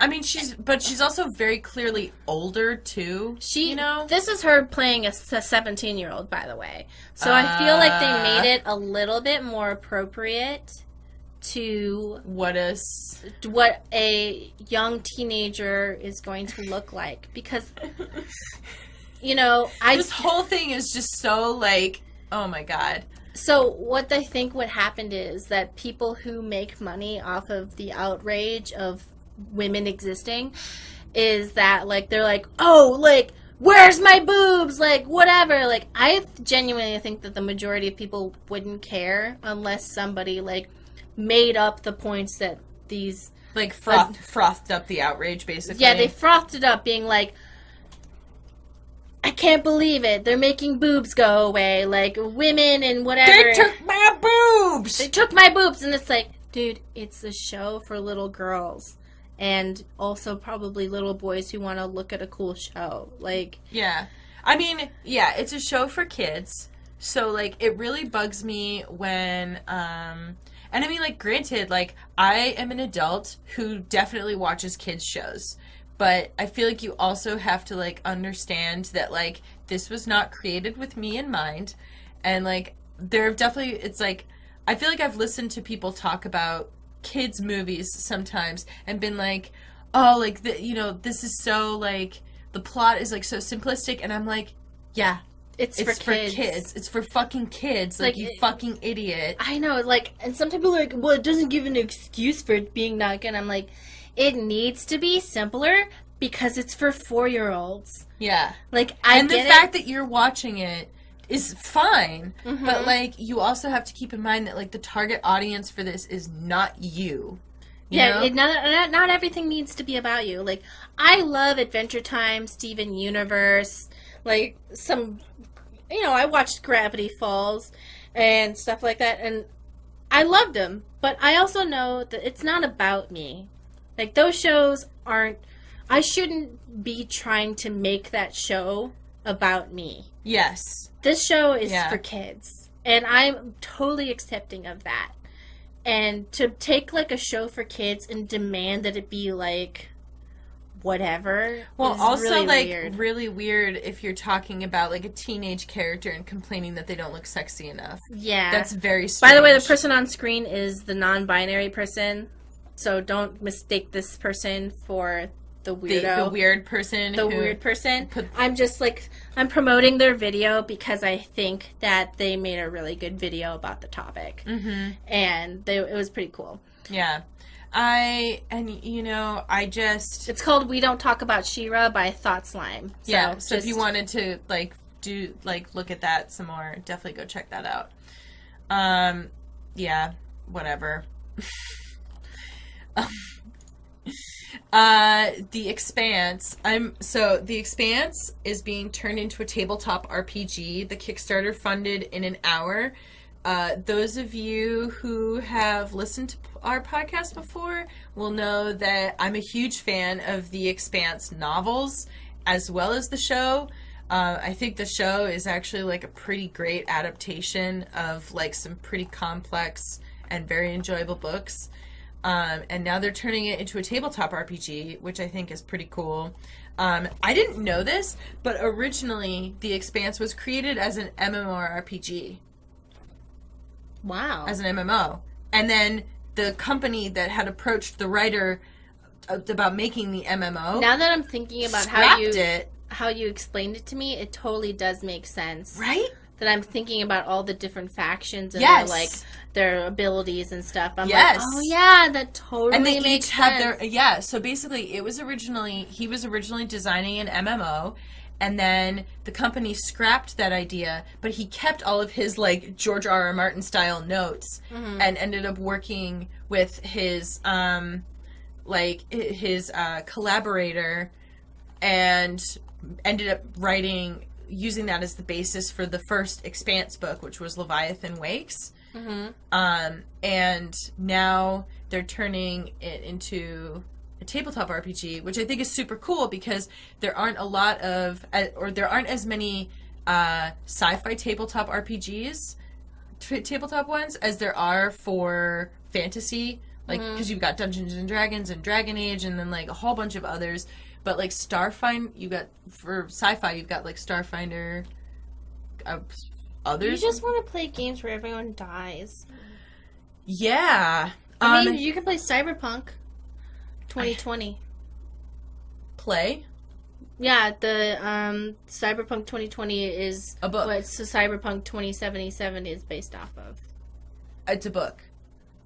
I mean, she's but she's also very clearly older too. She, you know, this is her playing a seventeen-year-old, by the way. So I feel like they Ah. made it a little bit more appropriate to what a s- what a young teenager is going to look like because you know I this whole thing is just so like, oh my god. so what I think what happened is that people who make money off of the outrage of women existing is that like they're like oh like where's my boobs like whatever like I genuinely think that the majority of people wouldn't care unless somebody like made up the points that these Like uh, frothed, frothed up the outrage, basically. yeah they frothed it up being like I can't believe it. They're making boobs go away. Like women and whatever. They took my boobs. They took my boobs, and it's like, dude, it's a show for little girls, and also probably little boys who want to look at a cool show. Like, Yeah. I mean, yeah, it's a show for kids. So like it really bugs me when um and I mean like granted like I am an adult who definitely watches kids shows. But I feel like you also have to like understand that like this was not created with me in mind and like there have definitely it's like I feel like I've listened to people talk about kids movies sometimes and been like oh like the, you know this is so like the plot is like so simplistic and i'm like yeah it's, it's for, kids. it's for fucking kids like, Like, you it- fucking idiot I know, like, and some people are like, well, it doesn't give an excuse for it being not good. I'm like, it needs to be simpler because it's for four year olds. yeah Like, I and the fact that you're watching it is fine Mhm. but like you also have to keep in mind that like the target audience for this is not you you yeah, it, not not everything needs to be about you. Like, I love Adventure Time, Steven Universe, like some, you know, I watched Gravity Falls and stuff like that, and I loved them. But I also know that it's not about me. Like those shows aren't. I shouldn't be trying to make that show about me. yes This show is Yeah. for kids, and I'm totally accepting of that. And to take like a show for kids and demand that it be like whatever. well also really like weird. really weird if you're talking about like a teenage character and complaining that they don't look sexy enough yeah. that's very strange. By the way, the person on screen is the non-binary person, so don't mistake this person for the the, weirdo, the weird person. the weird person. put- I'm just like I'm promoting their video because I think that they made a really good video about the topic, hmm and they, it was pretty cool. Yeah. I and you know I just It's called "We Don't Talk About She-Ra" by Thought Slime. So yeah. So if you wanted to like do like look at that some more, definitely go check that out. Um, yeah, whatever. Uh, the Expanse. I'm so the Expanse is being turned into a tabletop RPG. The Kickstarter funded in an hour. Uh, those of you who have listened to our podcast before will know that I'm a huge fan of the Expanse novels as well as the show. Uh, I think the show is actually like a pretty great adaptation of like some pretty complex and very enjoyable books. Um, and now they're turning it into a tabletop RPG, which I think is pretty cool. Um, I didn't know this, but originally The Expanse was created as an MMORPG, wow, as an MMO. And then the company that had approached the writer uh, about making the MMO now that I'm thinking about how you it, how you explained it to me, it totally does make sense. right? That I'm thinking about all the different factions and Yes. their like their abilities and stuff. I'm Yes. like, oh yeah, that totally and they makes each had sense. their yeah so basically it was originally he was originally designing an mmo and then the company scrapped that idea but he kept all of his like george r r martin style notes Mhm. and ended up working with his um like his uh collaborator and ended up writing using that as the basis for the first expanse book which was leviathan wakes Mhm. um, and now they're turning it into a tabletop RPG, which I think is super cool because there aren't a lot of, uh, or there aren't as many uh, sci-fi tabletop RPGs, t- tabletop ones, as there are for fantasy. Like, because you've got Dungeons and Dragons and Dragon Age, and then like a whole bunch of others. But like Starfinder, you got for sci-fi, you've got like Starfinder. Uh, others, You just want to play games where everyone dies. yeah. I Um, mean, you can play Cyberpunk 2020. play Yeah, the um, Cyberpunk 2020 is a book. what Cyberpunk 2077 is based off of. It's a book.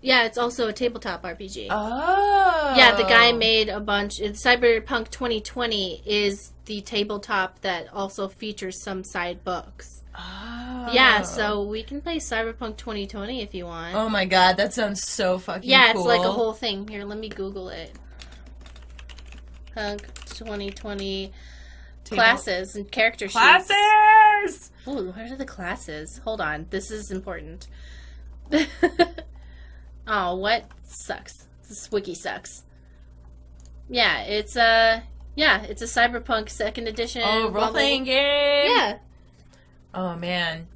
Yeah, it's also a tabletop RPG. Oh. Yeah, the guy made a bunch. It's Cyberpunk 2020 is the tabletop that also features some side books. Oh. Yeah, so we can play Cyberpunk 2020 if you want. Oh my god, that sounds so fucking cool. yeah, cool. it's like a whole thing. Here, let me Google it. Punk 2020 Table- classes and character sheets. classes. Ooh, what are the classes? Hold on, this is important. oh, what sucks? This wiki sucks. Yeah, it's a yeah, it's a Cyberpunk Second Edition. Oh, role playing game. Yeah, Oh man,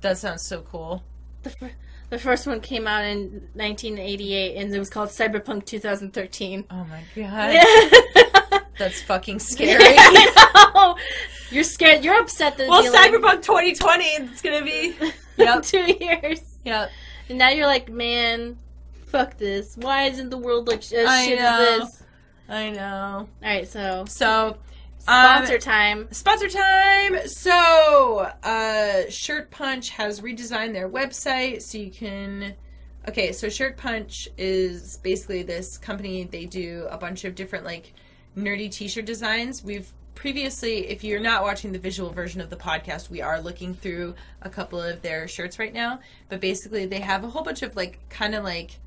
that sounds so cool. the fir- the first one came out in 1988, and it was called Cyberpunk 2013. Oh my god, Yeah. that's fucking scary. I know. You're scared. You're upset that well, you, like, Cyberpunk 2020, it's gonna be. Yep. two years. Yep. And now you're like, man, fuck this. Why isn't the world like as I shit know. as this? I know. All right, so So sponsor time. Sponsor time! So, uh, Shirt Punch has redesigned their website so you can. Okay, so Shirt Punch is basically this company. They do a bunch of different, like, nerdy t shirt designs. We've previously, if you're not watching the visual version of the podcast, we are looking through a couple of their shirts right now. But basically, they have a whole bunch of, like, kind of like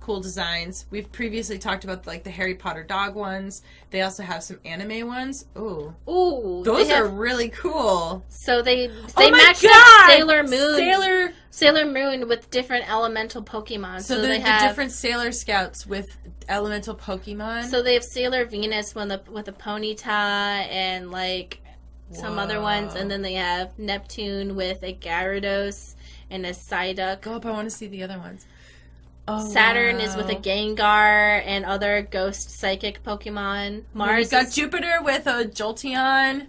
cool designs. We've previously talked about like the Harry Potter dog ones. They also have some anime ones. Ooh, Ooh, those they are have- really cool. so they oh they oh matched up Sailor Moon, Sailor. Sailor Moon with different elemental Pokemon. So, So, they the have different Sailor Scouts with elemental Pokemon. so they have Sailor Venus with a with a ponyta and like some other ones, and then they have Neptune with a Gyarados and a Psyduck. go up. I want to see the other ones. Oh, Saturn is with a wow. Gengar and other ghost psychic Pokemon. Mars got is, Jupiter with a Jolteon,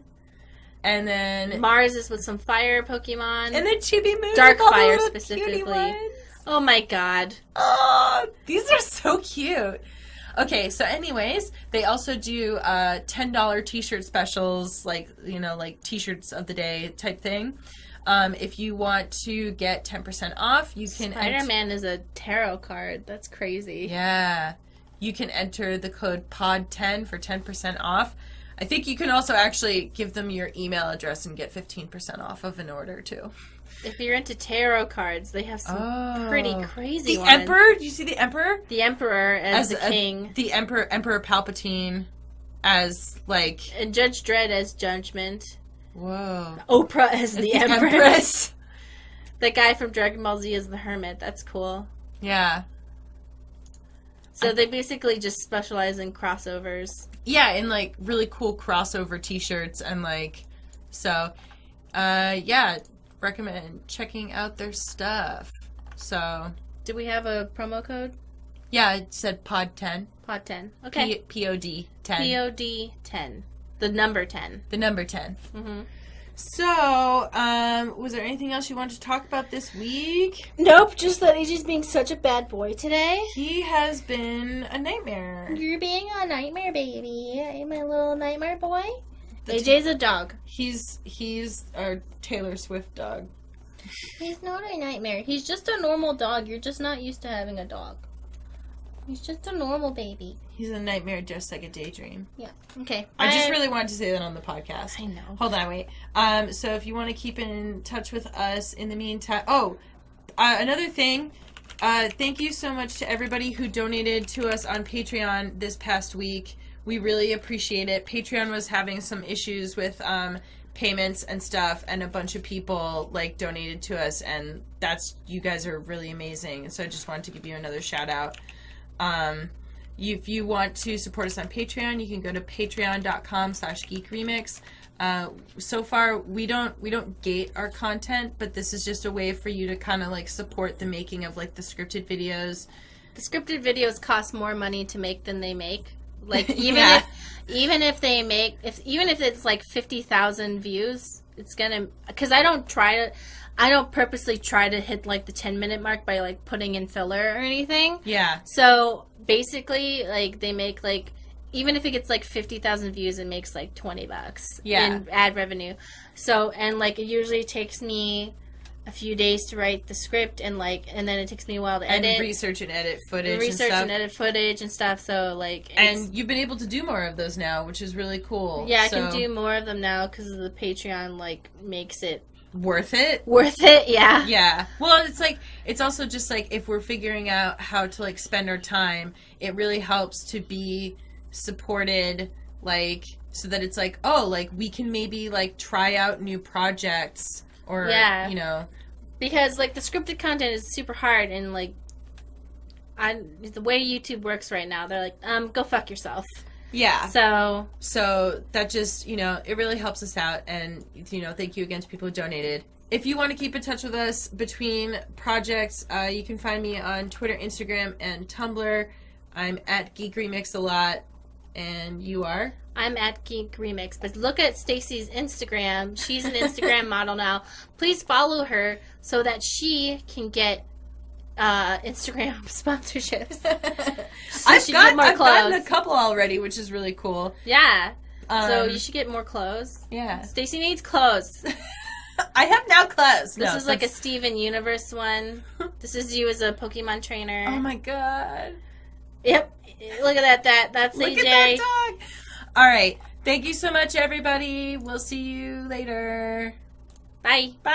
and then Mars is with some fire Pokemon. and then Chibi Moon. Dark Fire specifically. oh my god. Oh, these are so cute. Okay, so anyways, they also do uh, ten dollar T-shirt specials, like you know, like T-shirts of the day type thing. Um, if you want to get ten percent off, you can. ent- Spider Man is a tarot card. That's crazy. yeah, you can enter the code POD10 for ten percent off. I think you can also actually give them your email address and get fifteen percent off of an order too. If you're into tarot cards, they have some Oh, pretty crazy The ones. Emperor? Do you see the Emperor? The Emperor as, the a- king. the Emperor, Emperor Palpatine, as like And Judge Dredd as Judgment. Whoa. Oprah as the, The Empress. Empress. The guy from Dragon Ball Z is the Hermit. That's cool. Yeah. So they basically just specialize in crossovers. Yeah, in like really cool crossover t-shirts and like so uh yeah, recommend checking out their stuff. So, Do we have a promo code? yeah, it said pod 10. Pod 10. Okay. P- POD 10. POD 10. The number 10. the number 10. Mm-hmm. So, um was there anything else you wanted to talk about this week? Nope, just that AJ's being such a bad boy today. He has been a nightmare. You're being a nightmare baby. I'm My little nightmare boy. The AJ's a dog. He's he's our Taylor Swift dog. He's not a nightmare. He's just a normal dog. You're just not used to having a dog. He's just a normal baby. He's a nightmare just like a daydream. Yeah. Okay. I just really wanted to say that on the podcast. I know. Hold on, wait. Um, so if you want to keep in touch with us in the meantime, oh, uh, another thing. Uh, thank you so much to everybody who donated to us on Patreon this past week. We really appreciate it. Patreon was having some issues with um, payments and stuff, and a bunch of people like donated to us, and that's you guys are really amazing. So I just wanted to give you another shout out. Um, if you want to support us on Patreon, you can go to patreon.com slash geekremix. Uh, so far, we don't we don't gate our content, but this is just a way for you to kind of like support the making of like the scripted videos. The scripted videos cost more money to make than they make. Like even Yeah. if even if they make if even if it's like 50,000 views, it's to cuz I don't try to I don't purposely try to hit like the 10 minute mark by like putting in filler or anything. Yeah, So basically, like they make like even if it gets like fifty thousand views, it makes like twenty bucks Yeah. in ad revenue. So and like it usually takes me a few days to write the script and like and then it takes me a while to and edit, research and edit footage research and stuff. and edit footage and stuff. So like it's, And you've been able to do more of those now, which is really cool. yeah, I can do more of them now because the Patreon like makes it worth it. worth it. Yeah. Yeah. Well, it's like it's also just like if we're figuring out how to like spend our time, it really helps to be supported like so that it's like, oh, like we can maybe like try out new projects or Yeah. you know. because like the scripted content is super hard and like I the way YouTube works right now, they're like, um, go fuck yourself. Yeah. So So that just, you know, it really helps us out. And, you know, thank you again to people who donated. If you want to keep in touch with us between projects, uh, you can find me on Twitter, Instagram, and Tumblr. I'm at Geek Remix a lot. And you are? I'm at Geek Remix, but look at Stacy's Instagram. She's an Instagram model now. Please follow her so that she can get uh, Instagram sponsorships. So I've, got, I've gotten a couple already, which is really cool. Yeah. so Um, you should get more clothes. Yeah. Stacy needs clothes. I have now clothes. This No, is like a Steven Universe one. This is you as a Pokemon trainer. Oh my god. Yep. Look at that. That that's Look AJ. at that dog. All right. Thank you so much, everybody. We'll see you later. Bye. Bye.